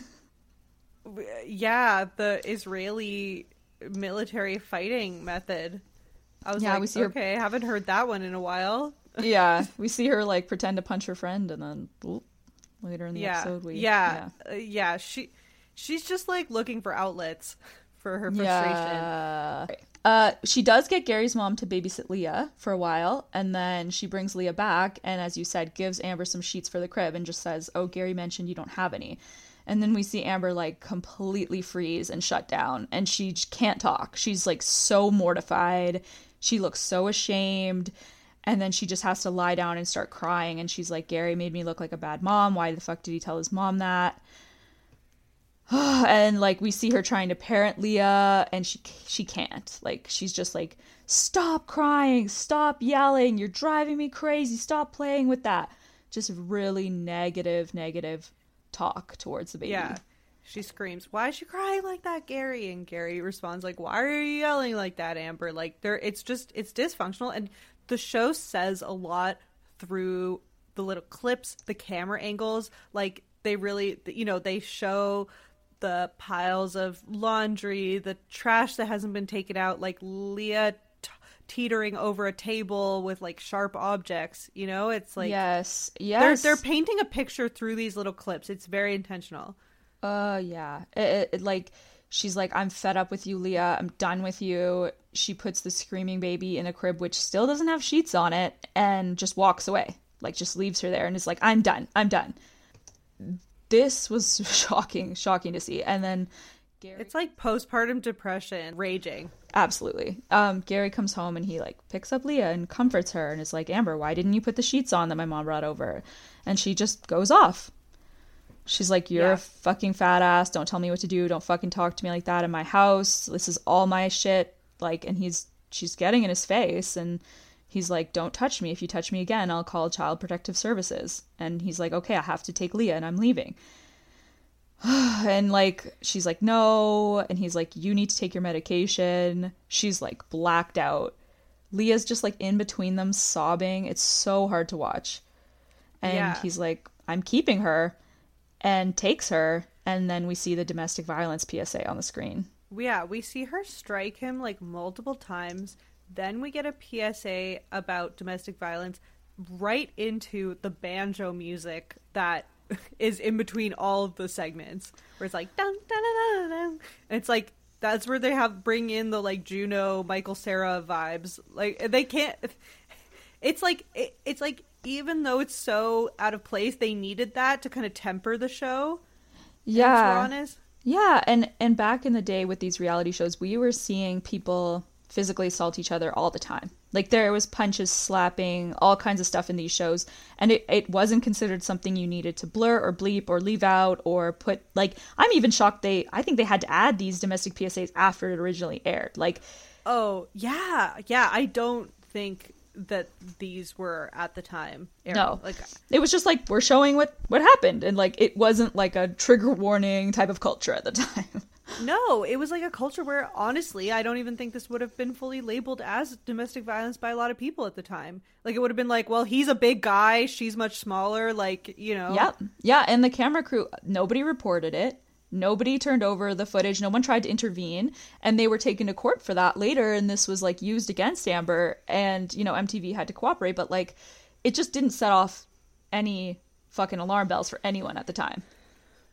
Yeah, the Israeli military fighting method. I was Yeah, like, we see her- okay, I haven't heard that one in a while. [laughs] yeah, we see her, like, pretend to punch her friend and then, oop, later in the yeah, episode, we, yeah, uh, yeah. She, she's just like looking for outlets [laughs] for her frustration. Yeah. Uh, she does get Gary's mom to babysit Leah for a while, and then she brings Leah back, and as you said, gives Amber some sheets for the crib, and just says, "Oh, Gary mentioned you don't have any." And then we see Amber like completely freeze and shut down, and she can't talk. She's like so mortified. She looks so ashamed. And then she just has to lie down and start crying. And she's like, Gary made me look like a bad mom. Why the fuck did he tell his mom that? [sighs] and like we see her trying to parent Leah and she she can't. Like she's just like stop crying, stop yelling, you're driving me crazy, stop playing with that. Just really negative negative talk towards the baby. Yeah. She screams, "Why is she crying like that, Gary?" And Gary responds like, "Why are you yelling like that, Amber?" Like there it's just it's dysfunctional and the show says a lot through the little clips, the camera angles, like they really you know, they show the piles of laundry, the trash that hasn't been taken out, like Leah t- teetering over a table with like sharp objects, you know? It's like yes. they're Yes. they're painting a picture through these little clips. It's very intentional. Uh, yeah. It, it, it, like, she's like, I'm fed up with you, Leah. I'm done with you. She puts the screaming baby in a crib, which still doesn't have sheets on it, and just walks away. Like, just leaves her there and is like, I'm done. I'm done. This was [laughs] shocking, shocking to see. And then Gary. It's like postpartum depression raging. Absolutely. Um, Gary comes home and he like picks up Leah and comforts her and is like, Amber, why didn't you put the sheets on that my mom brought over? And she just goes off. She's like, You're Yeah. a fucking fat ass. Don't tell me what to do. Don't fucking talk to me like that in my house. This is all my shit. Like, and he's, she's getting in his face and he's like, Don't touch me. If you touch me again, I'll call Child Protective Services. And he's like, Okay, I have to take Leah and I'm leaving. [sighs] and like she's like no and he's like you need to take your medication she's like blacked out leah's just like in between them sobbing it's so hard to watch and Yeah. he's like i'm keeping her and takes her and then we see the domestic violence psa on the screen Yeah, we see her strike him like multiple times. Then we get a PSA about domestic violence right into the banjo music that [laughs] is in between all of the segments where it's like dun dun dun dun, dun. it's like that's where they have bring in the like Juno Michael Cera vibes like they can't it's like it, it's like even though it's so out of place they needed that to kind of temper the show yeah Yeah, and and back in the day with these reality shows, we were seeing people physically assault each other all the time. Like there was punches, slapping, all kinds of stuff in these shows, and it, it wasn't considered something you needed to blur or bleep or leave out or put like I'm even shocked they I think they had to add these domestic PSAs after it originally aired. Like Oh, yeah. Yeah, I don't think that these were at the time. airing. No. Like it was just like we're showing what what happened and like it wasn't like a trigger warning type of culture at the [laughs] time. no, it was like a culture where honestly, I don't even think this would have been fully labeled as domestic violence by a lot of people at the time. Like it would have been like, well, he's a big guy, she's much smaller, like, you know. Yep. Yeah, and the camera crew nobody reported it. Nobody turned over the footage. No one tried to intervene, and they were taken to court for that later and this was like used against Amber and, you know, MTV had to cooperate, but like it just didn't set off any fucking alarm bells for anyone at the time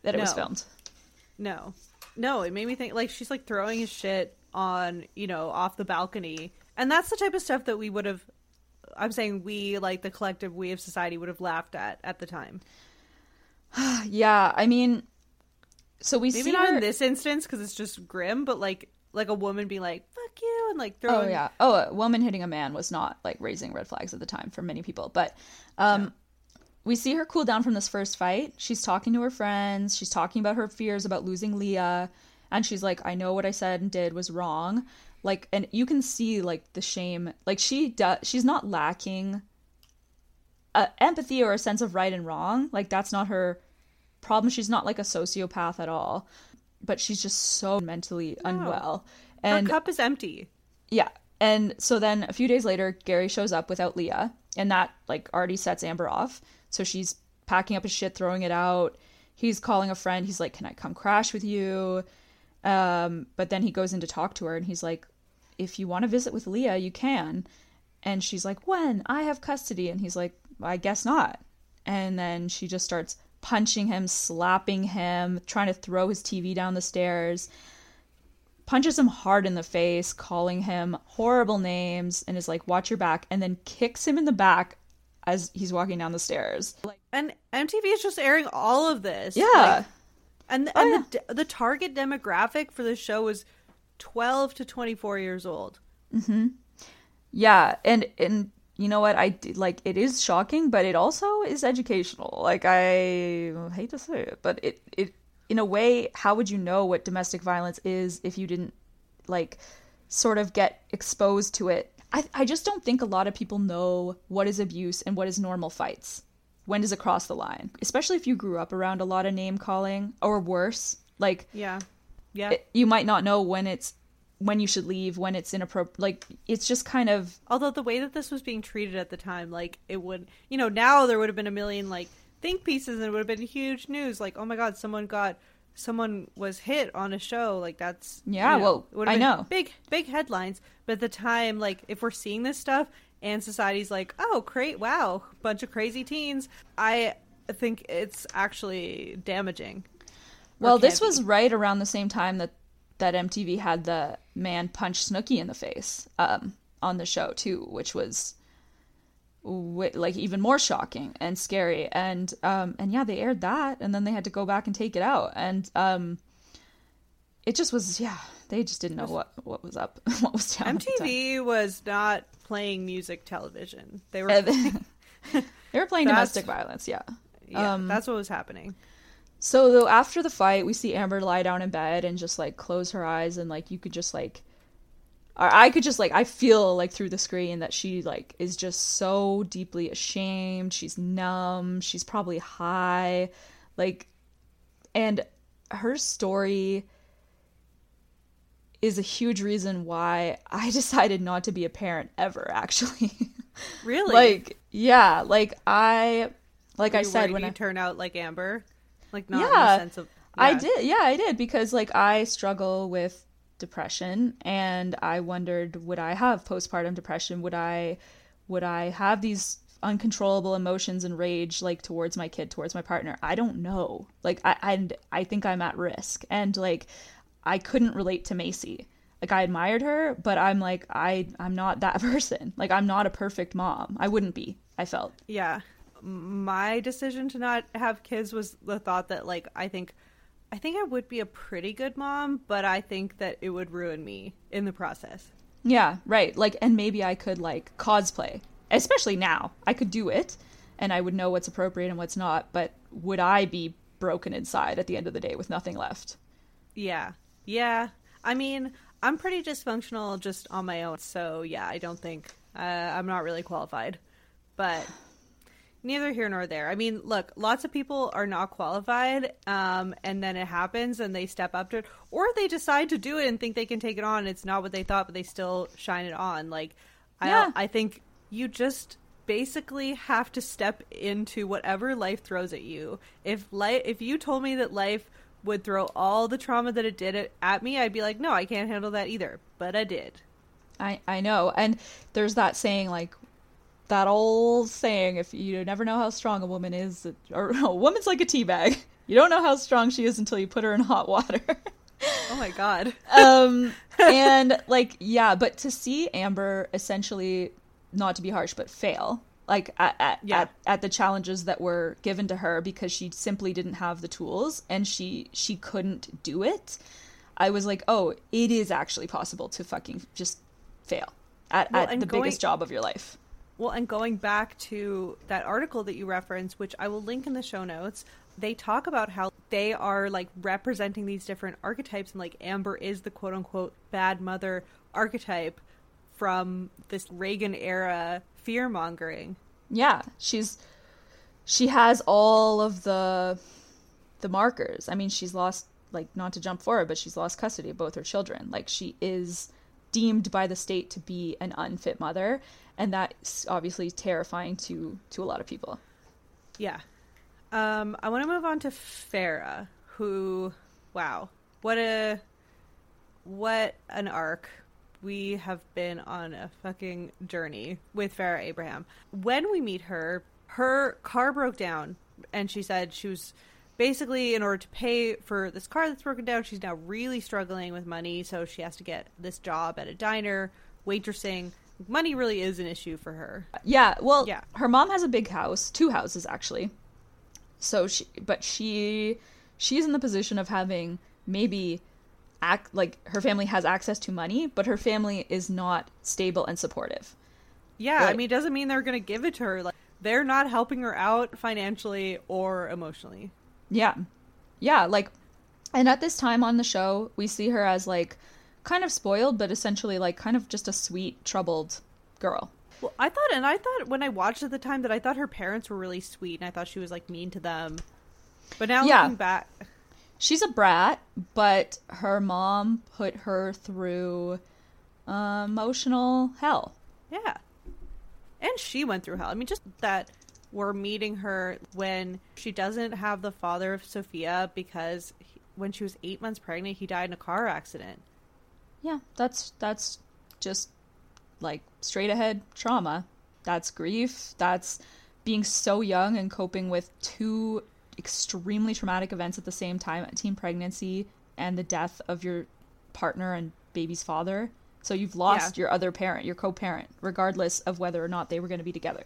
that it was filmed. No. No, it made me think like she's like throwing his shit on, you know, off the balcony. And that's the type of stuff that we would have I'm saying we, like the collective we of society would have laughed at at the time. [sighs] Yeah, I mean so we Maybe see not her... in this instance because it's just grim, but like like a woman being like "fuck you" and like throwing. Oh yeah. Oh, a woman hitting a man was not like raising red flags at the time for many people, but um we see her cool down from this first fight. She's talking to her friends, she's talking about her fears about losing Leah, and she's like, "I know what I said and did was wrong." Like and you can see like the shame. Like she does she's not lacking uh, empathy or a sense of right and wrong. Like that's not her problem. She's not like a sociopath at all, but she's just so mentally unwell. Her And cup is empty. yeah. And so then a few days later, Gary shows up without Leah, and that like already sets Amber off. So she's packing up his shit, throwing it out. He's calling a friend. He's like, "Can I come crash with you?" Um, but then he goes in to talk to her, and he's like, "If you want to visit with Leah, you can." And she's like, "When? I have custody." And he's like, "I guess not." And then she just starts punching him, slapping him, trying to throw his TV down the stairs punches him hard in the face, calling him horrible names, and is like, "Watch your back," and then kicks him in the back as he's walking down the stairs. Like, And MTV is just airing all of this. yeah, Like, and Oh, and the the target demographic for the show was 12 to 24 years old. Mm-hmm. yeah, and and you know what? I did- like it is shocking, but it also is educational. Like I hate to say it, but it it in a way, how would you know what domestic violence is if you didn't like sort of get exposed to it? I I just don't think a lot of people know what is abuse and what is normal fights. When does it cross the line? Especially if you grew up around a lot of name calling or worse. Like Yeah. Yeah. it, you might not know when it's when you should leave, when it's inappropriate. Like it's just kind of Although the way that this was being treated at the time, like it would, you know, now there would have been a million like think pieces and it would have been huge news. Like, oh my god, someone got, someone was hit on a show. Like that's Yeah, you well, it would have I know. big, big headlines. But at the time, like if we're seeing this stuff and society's like, oh, great, wow, bunch of crazy teens, I think it's actually damaging. Well, this can was right around the same time that that MTV had the man punch Snooki in the face um, on the show too, which was wi- like even more shocking and scary. And um, and yeah, they aired that, and then they had to go back and take it out, and um, it just was yeah, they just didn't know what what was up, [laughs] what was down. at the time. MTV was not playing music television. They were. Uh, [laughs] [laughs] they were playing domestic violence, yeah. yeah, um, that's what was happening. So though after the fight, we see Amber lie down in bed and just like close her eyes, and like you could just like, or I could just like I feel like through the screen that she like is just so deeply ashamed. She's numb. She's probably high, like, and her story is a huge reason why I [laughs] decided not to be a parent ever. Actually, [laughs] Really? like yeah, like I like I said when you I turn out like Amber, like not in the sense of yeah. I did. Yeah, I did because like I struggle with depression and I wondered would I have postpartum depression? Would I would I have these uncontrollable emotions and rage like towards my kid, towards my partner? I don't know. Like I and I think I'm at risk. And like I couldn't relate to Maci. Like I admired her, but I'm like I I'm not that [laughs] person. Like I'm not a perfect mom. I wouldn't be. I felt. Yeah. My decision to not have kids was the thought that like I think I think I would be a pretty good mom, but I think that it would ruin me in the process. Yeah, right. Like, and maybe I could like cosplay, especially now. I could do it, and I would know what's appropriate and what's not. But would I be broken inside at the end of the day with nothing left? Yeah. Yeah. I mean, I'm pretty dysfunctional just on my own, so yeah, I don't think uh, I'm not really qualified. But neither here nor there. I mean, look, lots of people are not qualified, um, and then it happens and they step up to it, or they decide to do it and think they can take it on. It's not what they thought, but they still shine it on. Like, Yeah. I, I think you just basically have to step into whatever life throws at you. If life, if you told me that life would throw all the trauma that it did at me, I'd be like, no, I can't handle that either. But I did. I I know, and there's that saying like that old saying: if you never know how strong a woman is, or [laughs] a woman's like a tea bag. You don't know how strong she is until you put her in hot water. Oh my god. [laughs] um, and like yeah, but to see Amber essentially not to be harsh, but fail like at at, Yeah. at at the challenges that were given to her because she simply didn't have the tools and she she couldn't do it. I was like, oh, it is actually possible to fucking just fail at, Well, at the going- biggest job of your life. Well, and going back to that article that you referenced, which I will link in the show notes, they talk about how they are like representing these different archetypes, and like Amber is the quote unquote bad mother archetype from this Reagan era fear mongering. Yeah, she's she has all of the the markers. I mean, she's lost like not to jump forward, but she's lost custody of both her children. Like she is deemed by the state to be an unfit mother, and that's obviously terrifying to to a lot of people. Yeah. Um, I want to move on to Farrah, who, wow, what a, what an arc. We have been on a fucking journey with Farrah Abraham. When we meet her, her car broke down, and she said she was basically in order to pay for this car that's broken down. She's now really struggling with money, so she has to get this job at a diner, waitressing. Money really is an issue for her. Yeah, well, Yeah. her mom has a big house, two houses actually. So she, but she, she's in the position of having maybe, act like her family has access to money, but her family is not stable and supportive. Yeah, I mean, it doesn't mean they're going to give it to her. Like, they're not helping her out financially or emotionally. Yeah. Yeah, like and at this time on the show, we see her as like kind of spoiled, but essentially like kind of just a sweet, troubled girl. Well, I thought, and I thought when I watched at the time that I thought her parents were really sweet, and I thought she was like mean to them. But now Yeah. looking back, She's a brat, but her mom put her through uh, emotional hell. yeah, and she went through hell. I mean, just that we're meeting her when she doesn't have the father of Sophia because he, when she was eight months pregnant, he died in a car accident. Yeah, that's that's just like straight ahead trauma. That's grief. That's being so young and coping with two extremely traumatic events at the same time a teen pregnancy and the death of your partner and baby's father. So you've lost Yeah. your other parent, your co parent, regardless of whether or not they were going to be together.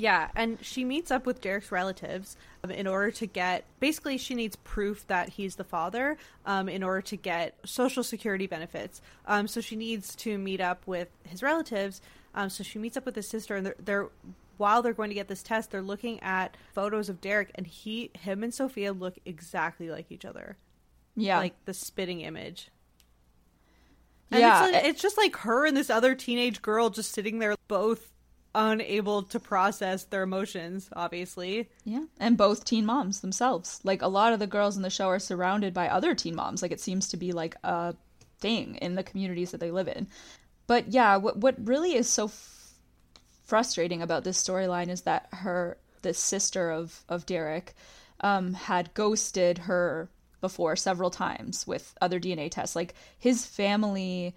Yeah, and she meets up with Derek's relatives um, in order to get. Basically, she needs proof that he's the father um, in order to get social security benefits. Um, so she needs to meet up with his relatives. Um, so she meets up with his sister, and they're, they're while they're going to get this test, they're looking at photos of Derek, and he, him, and Sophia look exactly like each other, Yeah. like the spitting image. And yeah. it's, like, it's just like her and this other teenage girl just sitting there, both unable to process their emotions, obviously. Yeah, and both teen moms themselves. Like a lot of the girls in the show are surrounded by other teen moms. Like it seems to be like a thing in the communities that they live in. But yeah, what what really is so f- frustrating about this storyline is that her the sister of of Derek um, had ghosted her before several times with other DNA tests. Like his family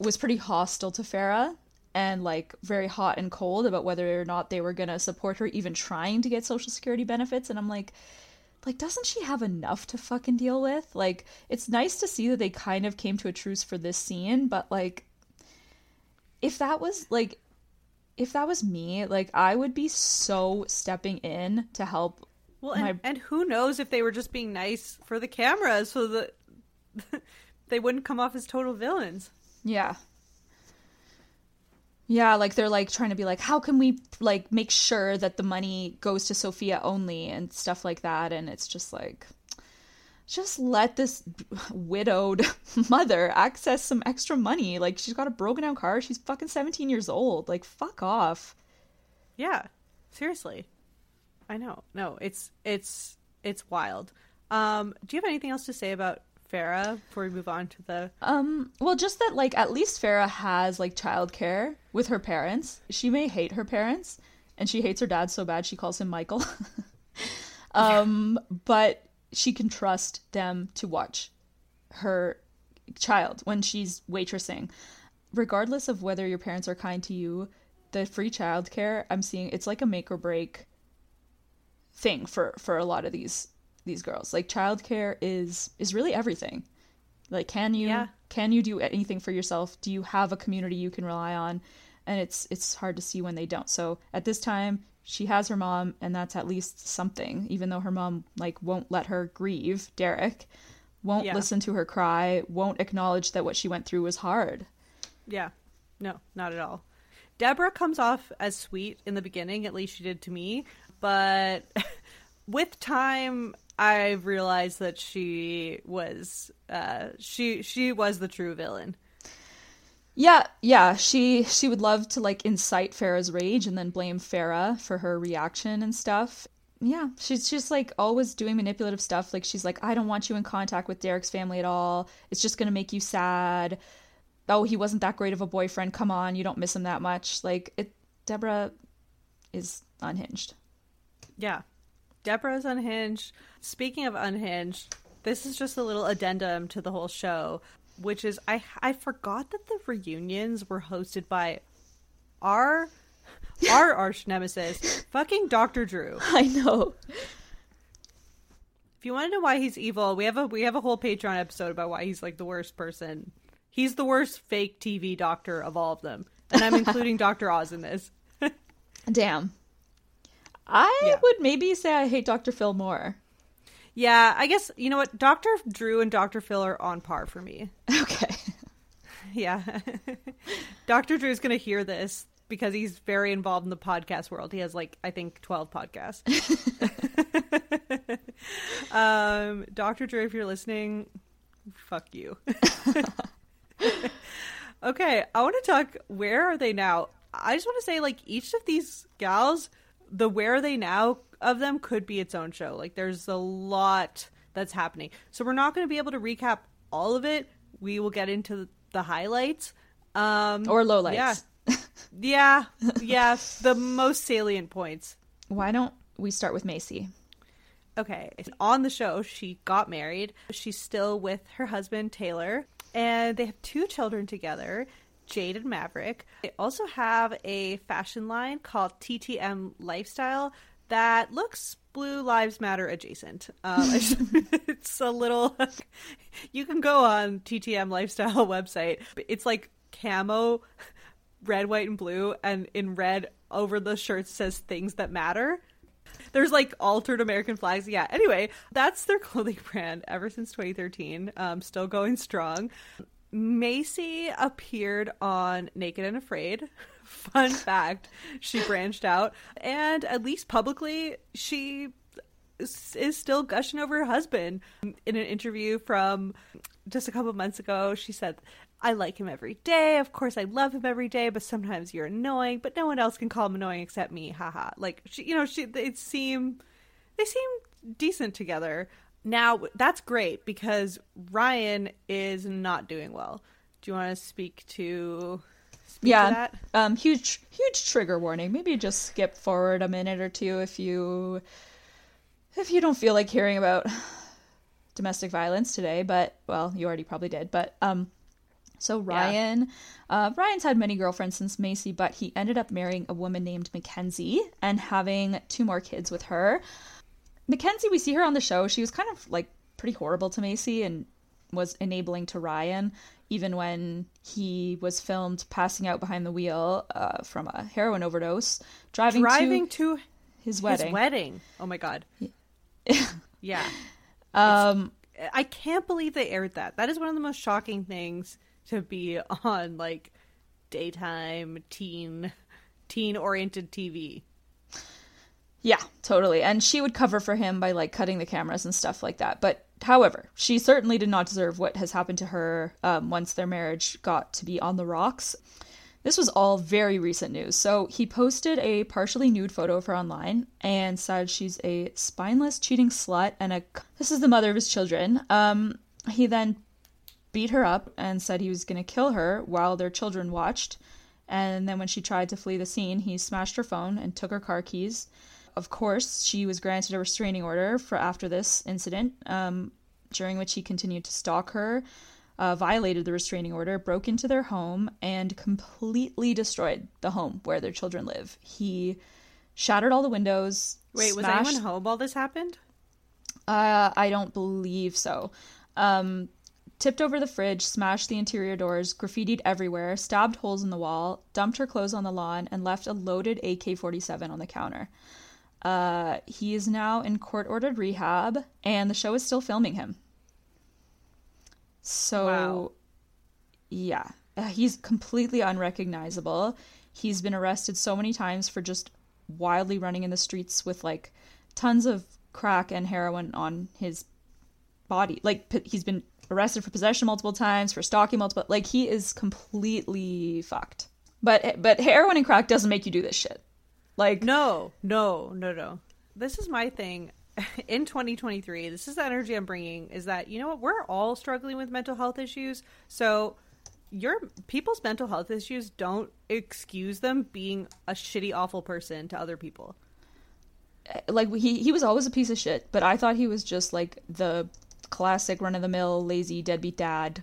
was pretty hostile to Farrah and like very hot and cold about whether or not they were going to support her even trying to get social security benefits and I'm like like doesn't she have enough to fucking deal with? Like it's nice to see that they kind of came to a truce for this scene, but like if that was like if that was me, like I would be so stepping in to help Well, and, My- and who knows if they were just being nice for the camera so that [laughs] they wouldn't come off as total villains. Yeah. Yeah, like they're like trying to be like, how can we like make sure that the money goes to Sophia only and stuff like that, and it's just like, just let this widowed [laughs] mother access some extra money. Like she's got a broken down car, she's fucking seventeen years old. Like fuck off. Yeah, seriously. I know. No, it's it's it's wild. Um, do you have anything else to say about Farrah before we move on to the Um, well, just that like at least Farrah has like childcare with her parents. She may hate her parents, and she hates her dad so bad she calls him Michael. [laughs] um, but she can trust them to watch her child when she's waitressing. Regardless of whether your parents are kind to you, the free childcare I'm seeing it's like a make or break thing for for a lot of these these girls. Like childcare is is really everything. Like can you Yeah. can you do anything for yourself? Do you have a community you can rely on? And it's it's hard to see when they don't. So at this time she has her mom and that's at least something even though her mom like won't let her grieve Derek won't Yeah. listen to her cry won't acknowledge that what she went through was hard Yeah. No, not at all. Deborah comes off as sweet in the beginning, at least she did to me, but [laughs] with time I've realized that she was uh she she was the true villain. Yeah, yeah, she she would love to like incite Farrah's rage and then blame Farrah for her reaction and stuff. Yeah, she's just like always doing manipulative stuff. Like she's like, I don't want you in contact with Derek's family at all. It's just gonna make you sad. Oh, he wasn't that great of a boyfriend. Come on, you don't miss him that much. Like it, Deborah is unhinged. Yeah. Deborah's unhinged. Speaking of unhinged, this is just a little addendum to the whole show, which is I I forgot that the reunions were hosted by our [laughs] our arch nemesis, fucking Dr. Drew. I know. If you want to know why he's evil, we have a we have a whole Patreon episode about why he's like the worst person. He's the worst fake TV doctor of all of them, and I'm [laughs] including Dr. Oz in this. [laughs] Damn. I Yeah. would maybe say I hate Dr. Phil more. Yeah, I guess you know what Dr. Drew and Dr. Phil are on par for me. [laughs] Okay. Yeah. [laughs] Dr. Drew's going to hear this because he's very involved in the podcast world. He has like I think 12 podcasts. [laughs] um Dr. Drew if you're listening, fuck you. okay, I want to talk where are they now? I just want to say like each of these gals, the where are they now of them could be its own show. Like there's a lot that's happening. So we're not going to be able to recap all of it. We will get into the highlights. Um Or lowlights. Yeah. [laughs] Yeah. Yeah, the most salient points. Why don't we start with Maci? Okay. On the show, she got married. She's still with her husband, Taylor, and they have two children together, Jade and Maverick. They also have a fashion line called TTM Lifestyle that looks Blue Lives Matter adjacent. Um, just- [laughs] it's a little. [laughs] You can go on TTM Lifestyle [laughs] website. It's like camo, red, white, and blue, and in red over the shirt says things that matter. There's like altered American flags. Yeah. Anyway, that's their clothing brand ever since 2013. Um, still going strong. Maci appeared on Naked and Afraid. [laughs] Fun fact, she branched out, and at least publicly, she is still gushing over her husband. In an interview from just a couple months ago, she said, I like him every day. Of course, I love him every day, but sometimes you're annoying, but no one else can call him annoying except me. Haha. Like, she, you know, she, they seem, they seem decent together. Now, that's great because Ryan is not doing well. Do you want to speak to, speak to yeah that? um huge huge trigger warning maybe just skip forward a minute or two if you if you don't feel like hearing about domestic violence today but well you already probably did but um so ryan uh, ryan's had many girlfriends since maci but he ended up marrying a woman named mackenzie and having two more kids with her mackenzie we see her on the show she was kind of like pretty horrible to maci and was enabling to Ryan, even when he was filmed passing out behind the wheel uh, from a heroin overdose, driving, Driving to to his wedding. His wedding. Oh my god. [laughs] yeah. [laughs] Um, I can't believe they aired that. That is one of the most shocking things to be [laughs] on like daytime teen teen oriented TV. Yeah, totally. And she would cover for him by like cutting the cameras and stuff like that. But however, she certainly did not deserve what has happened to her um, once their marriage got to be on the rocks. This was all very recent news. So he posted a partially nude photo of her online and said she's a spineless, cheating slut and a. This is the mother of his children. Um, he then beat her up and said he was going to kill her while their children watched. And then when she tried to flee the scene, he smashed her phone and took her car keys. Of course, she was granted a restraining order for after this incident, um, during which he continued to stalk her uh, violated the restraining order, broke into their home, and completely destroyed the home where their children live. He shattered all the windows. Wait, smashed... was anyone home while this happened? Uh, I don't believe so. Um, tipped over the fridge, smashed the interior doors, graffitied everywhere, stabbed holes in the wall, dumped her clothes on the lawn, and left a loaded AK 47 on the counter. Uh, he is now in court ordered rehab, and the show is still filming him. So, wow. yeah, uh, he's completely unrecognizable. He's been arrested so many times for just wildly running in the streets with like tons of crack and heroin on his body. Like p- he's been arrested for possession multiple times, for stalking multiple. Like he is completely fucked. But but heroin and crack doesn't make you do this shit. Like no, no, no, no. This is my thing. [laughs] in 2023, this is the energy I'm bringing is that, you know what, we're all struggling with mental health issues. So, your people's mental health issues don't excuse them being a shitty, awful person to other people. Eh, like, he, he was always a piece of shit, but I thought he was just like the classic run of the mill, lazy, deadbeat dad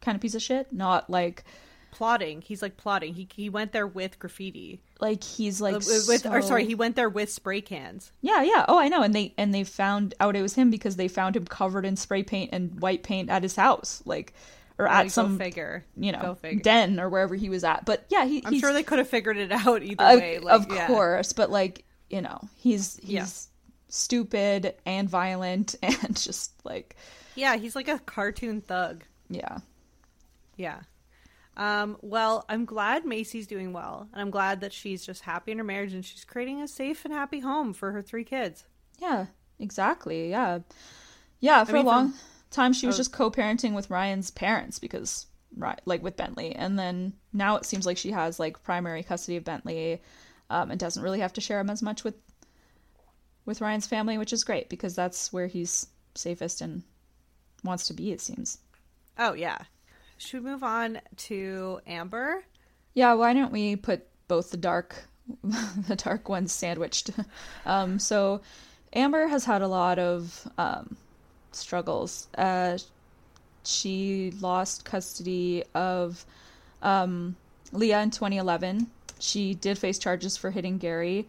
kind of piece of shit, not like plotting. He's like plotting. He he went there with graffiti. Like he's like uh, with so... or sorry, he went there with spray cans. Yeah, yeah. Oh, I know. And they and they found out it was him because they found him covered in spray paint and white paint at his house. Like or at some figure, you know, den or wherever he was at. But yeah, he, I'm sure they could have figured it out either uh, way. Like, of yeah. course, but like you know, he's he's yeah. stupid and violent [laughs] and just like yeah, he's like a cartoon thug. Yeah, yeah. Um, well, I'm glad Maci's doing well, and I'm glad that she's just happy in her marriage and she's creating a safe and happy home for her three kids. Yeah, exactly. Yeah, yeah. For I mean, a long time, she was oh. just co-parenting with Ryan's parents because, right, like with Bentley, and then now it seems like she has like primary custody of Bentley, um, and doesn't really have to share him as much with with Ryan's family, which is great because that's where he's safest and wants to be. It seems. Oh yeah, should we move on to Amber? Yeah, why don't we put both the dark [laughs] the dark ones sandwiched. [laughs] Um, so Amber has had a lot of um, struggles. Uh, she lost custody of um, Leah in 2011. She did face charges for hitting Gary.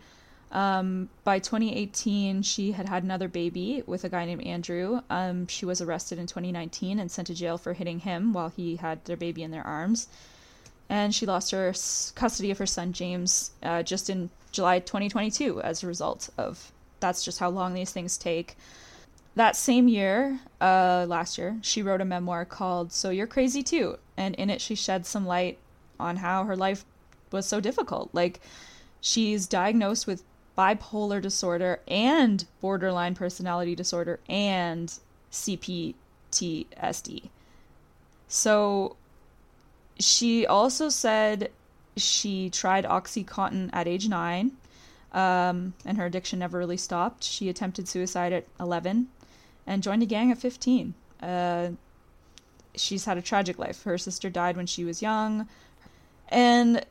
Um, by 2018, she had had another baby with a guy named Andrew. Um, she was arrested in 2019 and sent to jail for hitting him while he had their baby in their arms. And she lost her custody of her son James uh, just in July 2022 as a result of that's just how long these things take. That same year, uh, last year, she wrote a memoir called So You're Crazy Too. And in it, she shed some light on how her life was so difficult. Like, she's diagnosed with bipolar disorder and borderline personality disorder and CPTSD. So she also said she tried Oxycontin at age nine, um, and her addiction never really stopped. She attempted suicide at 11 and joined a gang at 15. Uh, she's had a tragic life. Her sister died when she was young. And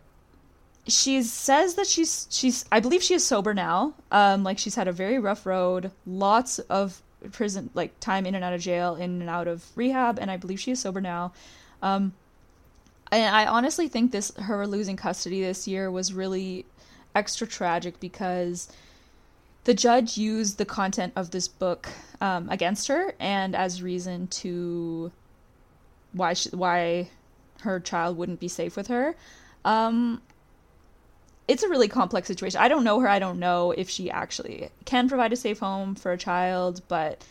she says that she's she's I believe she is sober now. Um, like she's had a very rough road, lots of prison like time in and out of jail, in and out of rehab, and I believe she is sober now. Um, and I honestly think this her losing custody this year was really extra tragic because the judge used the content of this book um, against her and as reason to why she, why her child wouldn't be safe with her. Um, it's a really complex situation. I don't know her. I don't know if she actually can provide a safe home for a child, but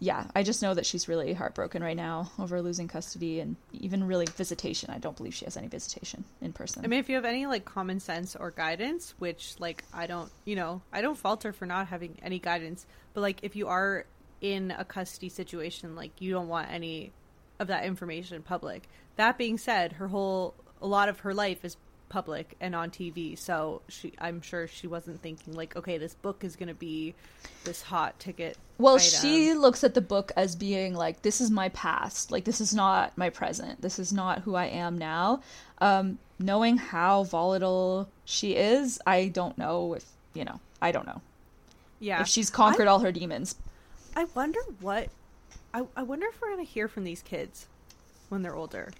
yeah, I just know that she's really heartbroken right now over losing custody and even really visitation. I don't believe she has any visitation in person. I mean, if you have any like common sense or guidance, which like I don't, you know, I don't falter for not having any guidance, but like if you are in a custody situation, like you don't want any of that information public. That being said, her whole a lot of her life is public and on TV. So she, I'm sure she wasn't thinking like, okay, this book is going to be this hot ticket. Well, item. she looks at the book as being like, this is my past. Like, this is not my present. This is not who I am now. Um, knowing how volatile she is, I don't know if, you know, I don't know. Yeah. If she's conquered I, all her demons. I wonder what. I, I wonder if we're going to hear from these kids when they're older.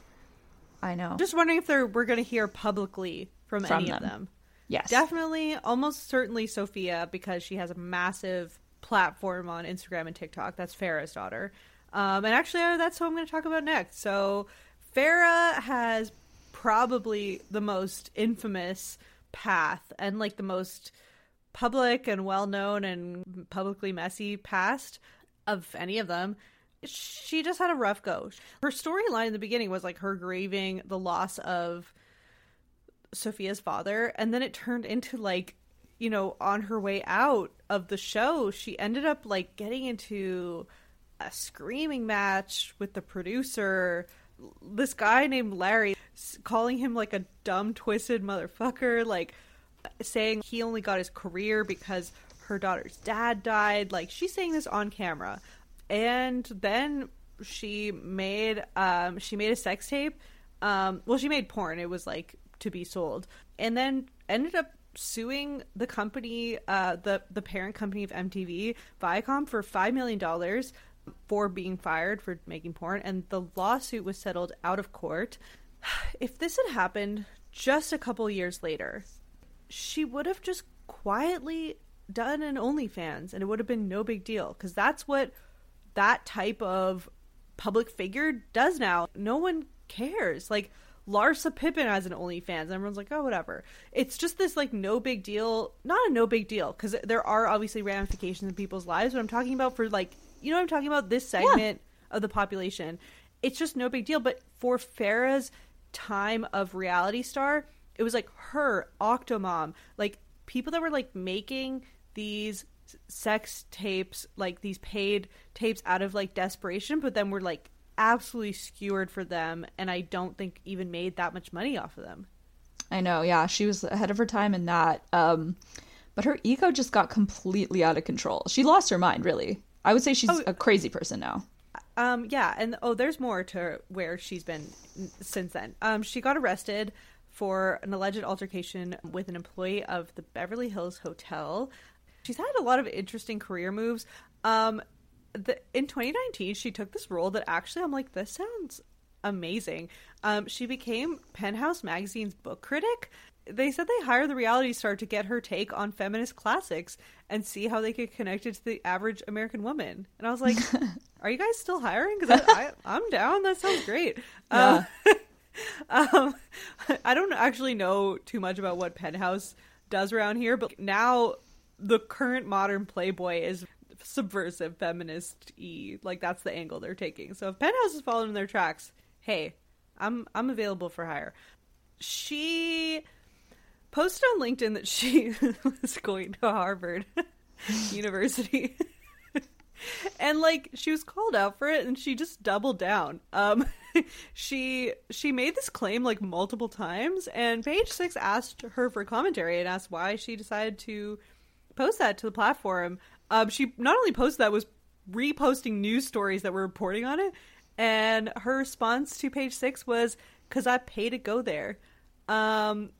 I know. Just wondering if they're, we're going to hear publicly from, From any them. of them. yes. Definitely, almost certainly Sophia because she has a massive platform on Instagram and TikTok. That's Farrah's daughter. Um, and actually, uh, that's who I'm going to talk about next. So, Farrah has probably the most infamous path and like the most public and well known and publicly messy past of any of them. She just had a rough go. Her storyline in the beginning was like her grieving the loss of Sophia's father, and then it turned into like, you know, on her way out of the show, she ended up like getting into a screaming match with the producer. This guy named Larry, calling him like a dumb, twisted motherfucker, like saying he only got his career because her daughter's dad died. Like she's saying this on camera, and then she made um she made a sex tape. Um, well, she made porn. It was like to be sold, and then ended up suing the company, uh, the the parent company of MTV, Viacom, for five million dollars for being fired for making porn, and the lawsuit was settled out of court. [sighs] If this had happened just a couple years later, she would have just quietly done an OnlyFans, and it would have been no big deal because that's what that type of public figure does now. No one cares. Like Larsa Pippen has an OnlyFans, and everyone's like, oh, whatever. It's just this like no big deal, not a no big deal because there are obviously ramifications in people's lives. But I'm talking about for like, you know, what I'm talking about this segment of the population. It's just no big deal. But for Farrah's time of reality star, it was like her Octomom, like people that were like making these sex tapes, like these paid tapes out of like desperation, but then were like absolutely skewered for them, and I don't think even made that much money off of them. I know, yeah, she was ahead of her time in that. Um, but her ego just got completely out of control. She lost her mind, really. I would say she's Oh. a crazy person now. Um, yeah, and oh, there's more to where she's been since then. Um, she got arrested for an alleged altercation with an employee of the Beverly Hills Hotel. She's had a lot of interesting career moves. Um, the, in 2019, she took this role that actually I'm like, this sounds amazing. Um, she became Penthouse Magazine's book critic. They said they hired the reality star to get her take on feminist classics and see how they could connect it to the average American woman. And I was like, [laughs] "Are you guys still hiring? Because I, I, I'm down. That sounds great." [laughs] Yeah. Um, [laughs] um, I don't actually know too much about what Penthouse does around here, but now the current modern Playboy is subversive, feminist e Like that's the angle they're taking. So if Penthouse is following in their tracks, hey, I'm I'm available for hire. She posted on LinkedIn that she [laughs] was going to Harvard [laughs] University. [laughs] and like she was called out for it and she just doubled down. Um she she made this claim like multiple times and page 6 asked her for commentary and asked why she decided to post that to the platform. Um she not only posted that was reposting news stories that were reporting on it and her response to page 6 was cuz I pay to go there. Um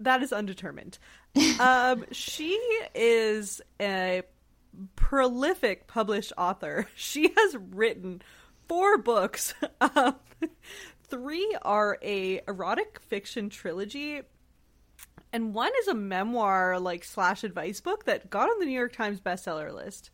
that is undetermined. [laughs] um, she is a prolific published author. [laughs] She has written four books. [laughs] Um, three are a erotic fiction trilogy, and one is a memoir like slash advice book that got on the New York Times bestseller list.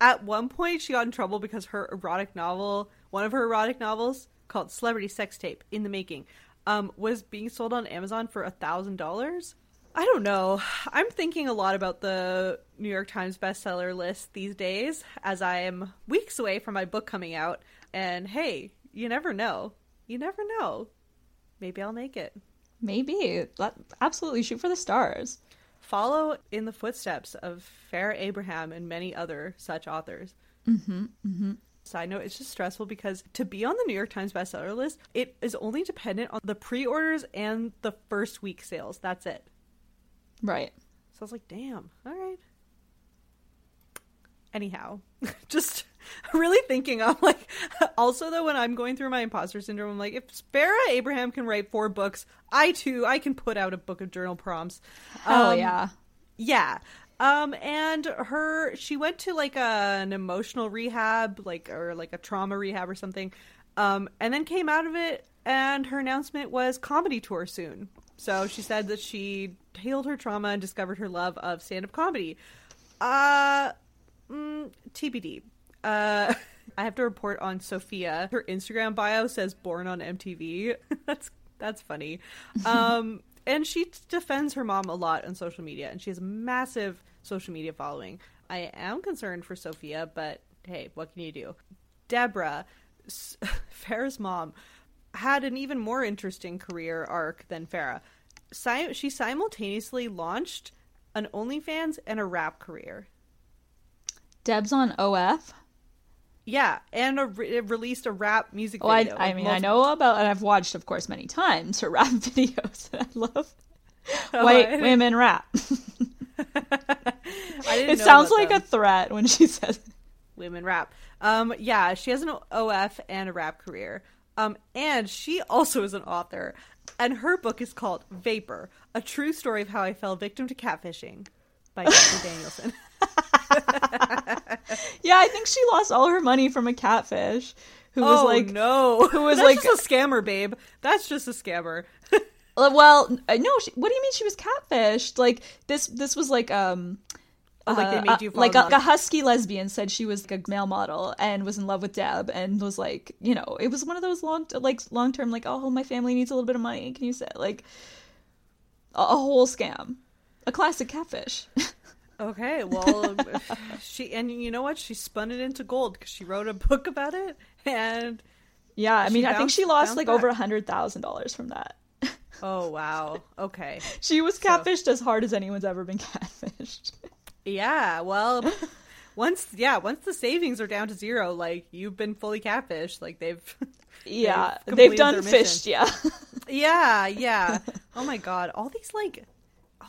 At one point, she got in trouble because her erotic novel, one of her erotic novels called "Celebrity Sex Tape" in the making, um, was being sold on Amazon for a thousand dollars. I don't know. I'm thinking a lot about the New York Times bestseller list these days as I am weeks away from my book coming out. And hey, you never know. You never know. Maybe I'll make it. Maybe. Let, absolutely shoot for the stars. Follow in the footsteps of Farrah Abraham and many other such authors. Mm-hmm, mm-hmm. Side note, it's just stressful because to be on the New York Times bestseller list, it is only dependent on the pre orders and the first week sales. That's it. Right. So I was like, damn, all right. Anyhow, [laughs] just [laughs] really thinking I'm like [laughs] also though when I'm going through my imposter syndrome, I'm like, if Farrah Abraham can write four books, I too I can put out a book of journal prompts. Oh Um, yeah. Yeah. Um and her she went to like a, an emotional rehab like or like a trauma rehab or something. Um and then came out of it and her announcement was comedy tour soon. So she said that she healed her trauma and discovered her love of stand-up comedy. Uh mm, TBD. Uh [laughs] I have to report on Sophia. Her Instagram bio says born on MTV. [laughs] that's that's funny. Um [laughs] and she defends her mom a lot on social media and she has a massive social media following. I am concerned for Sophia, but hey, what can you do? Deborah, S- Farrah's mom, had an even more interesting career arc than Farrah. Si- she simultaneously launched an OnlyFans and a rap career. Deb's on OF. Yeah, and a re- released a rap music Oh, video. I mean, I know about, and I've watched, of course, many times her [laughs] rap videos. I love Oh, [laughs] white I women rap. [laughs] I didn't it sounds like them. a threat when she says women rap. Um, yeah, she has an OF and a rap career. Um, and she also is an author. And her book is called Vapor, a true story of how I fell victim to catfishing by Dr. Danielson. [laughs] Yeah, I think she lost all her money from a catfish who was oh like, no, [laughs] who was That's like- just a scammer, babe. That's just a scammer. [laughs] Uh, well, uh, no. She, what do you mean she was catfished? Like this, this was like um. Oh, like they uh, made you uh, like a, a husky lesbian said she was like a male model and was in love with Deb and was like, you know, it was one of those long, like long term, like, oh, my family needs a little bit of money. Can you say like a, a whole scam, a classic catfish? Okay, well, [laughs] she and you know what? She spun it into gold because she wrote a book about it, and yeah, I mean, I think she lost like back. over a hundred thousand dollars from that. [laughs] oh wow, okay, She was catfished as hard as anyone's ever been [laughs] catfished. yeah. Well, once yeah, once the savings are down to zero, like you've been fully catfished. Like they've Yeah, They've they've done fished. Yeah. Yeah, yeah. Oh my god, all these like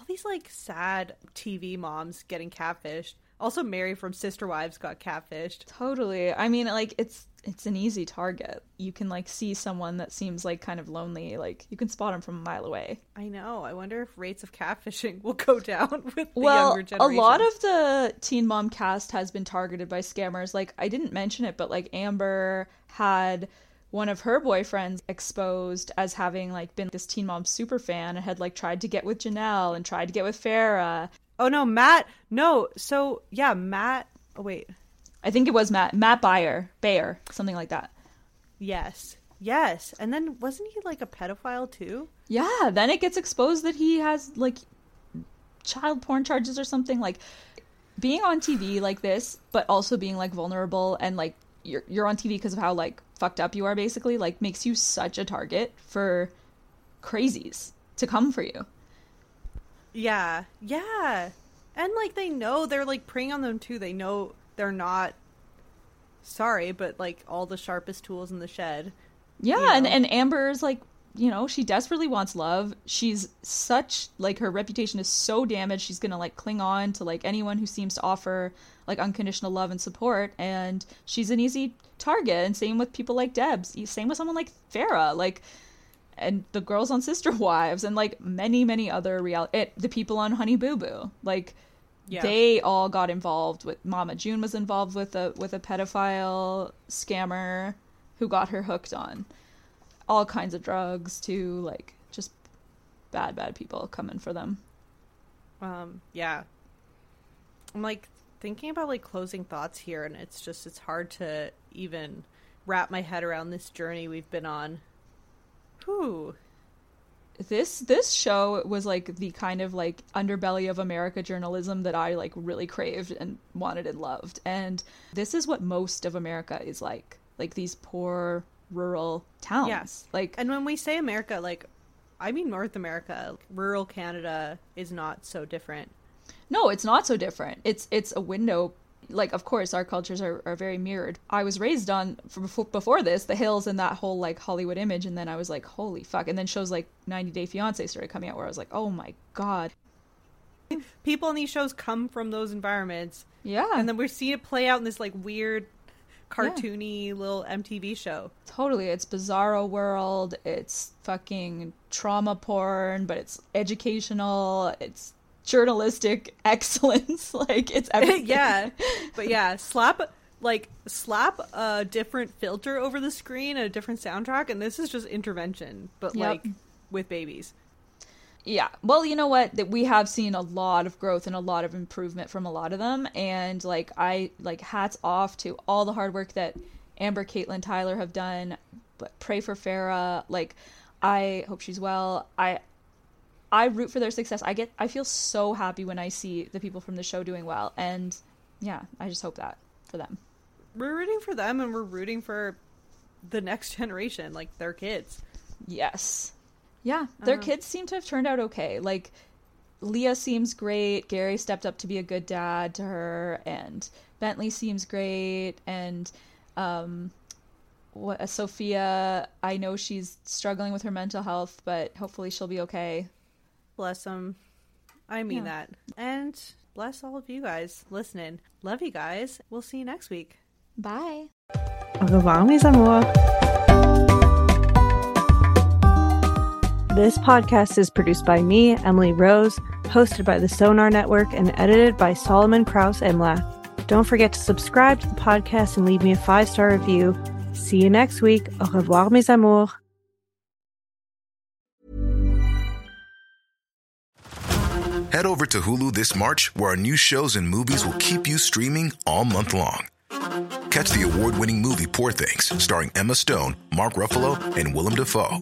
these like sad TV moms getting catfished. Also Meri from Sister Wives got catfished. Totally. I mean, like it's it's an easy target. You can like see someone that seems like kind of lonely, like you can spot them from a mile away. I know. I wonder if rates of catfishing [laughs] will go down [laughs] with the well, younger a lot of the Teen Mom cast has been targeted by scammers. Like I didn't mention it, but like Amber had one of her boyfriends exposed as having like been this Teen Mom super fan and had like tried to get with Jenelle and tried to get with Farrah. Oh no, Matt. No. So, yeah, Matt. Oh wait. I think it was Matt Matt Baier Baier something like that. Yes. Yes. And then wasn't he like a pedophile too? Yeah, then it gets exposed that he has like child porn charges or something like being on TV like this, but also being like vulnerable and like you're you're on TV because of how like fucked up you are basically like makes you such a target for crazies to come for you. Yeah. Yeah. And like they know they're like preying on them too. They know they're not sorry, but like all the sharpest tools in the shed. Yeah, and know? and Amber's like, you know, she desperately wants love. She's such like her reputation is so damaged. She's going to like cling on to like anyone who seems to offer like unconditional love and support and she's an easy target and same with people like Debs. Same with someone like Farrah, like and the girls on Sister Wives and like many many other real it, the people on Honey Boo Boo. Like Yeah. they all got involved with Mama June was involved with a with a pedophile scammer who got her hooked on all kinds of drugs to like just bad bad people coming for them. Um, yeah. I'm like thinking about like closing thoughts here and it's just it's hard to even wrap my head around this journey we've been on. Whew. This this show was like the kind of like underbelly of America journalism that I like really craved and wanted and loved. And this is what most of America is like. Like these poor rural towns. Yes. Like And when we say America, like I mean North America, rural Canada is not so different. No, it's not so different. It's it's a window like of course our cultures are, are very mirrored i was raised on before, before this the hills and that whole like hollywood image and then i was like holy fuck and then shows like 90 day fiance started coming out where i was like oh my god People in these shows come from those environments. yeah And then we're seeing it play out in this like weird cartoony little MTV show. totally it's bizarro world it's fucking trauma porn but it's educational it's journalistic [laughs] excellence [laughs] like it's [laughs] everything yeah. But yeah, slap like slap a different filter over the screen and a different soundtrack and this is just intervention, but Yep. like with babies. Yeah. Well, you know what? That we have seen a lot of growth and a lot of improvement from a lot of them, and like I like hats off to all the hard work that Amber, Catelynn, Tyler have done. But pray for Farrah. Like, I hope she's well. I I root for their success. I get I feel so happy when I see the people from the show doing well, and yeah, I just hope that for them. We're rooting for them and we're rooting for the next [laughs] generation, like their kids. Yes. Yeah, their kids seem to have turned out okay. Like Leah seems great. Gary stepped up to be a good dad to her, and Bentley seems great. And um, what uh, Sophia? I know she's struggling with her mental health, but hopefully she'll be okay. Bless them. I mean Yeah. that. And bless all of you guys listening. Love you guys. We'll see you next week. Bye. Au revoir, mes amours. This podcast is produced by me, Emily Rose, hosted by the Sonar Network, and edited by Solomon Krause Emlath. Don't forget to subscribe to the podcast and leave me a five star review. See you next week. Au revoir, mes amours. Head over to Hulu this March, where our new shows and movies will keep you streaming all month long. Catch the award winning movie Poor Things, starring Emma Stone, Mark Ruffalo, and Willem Dafoe.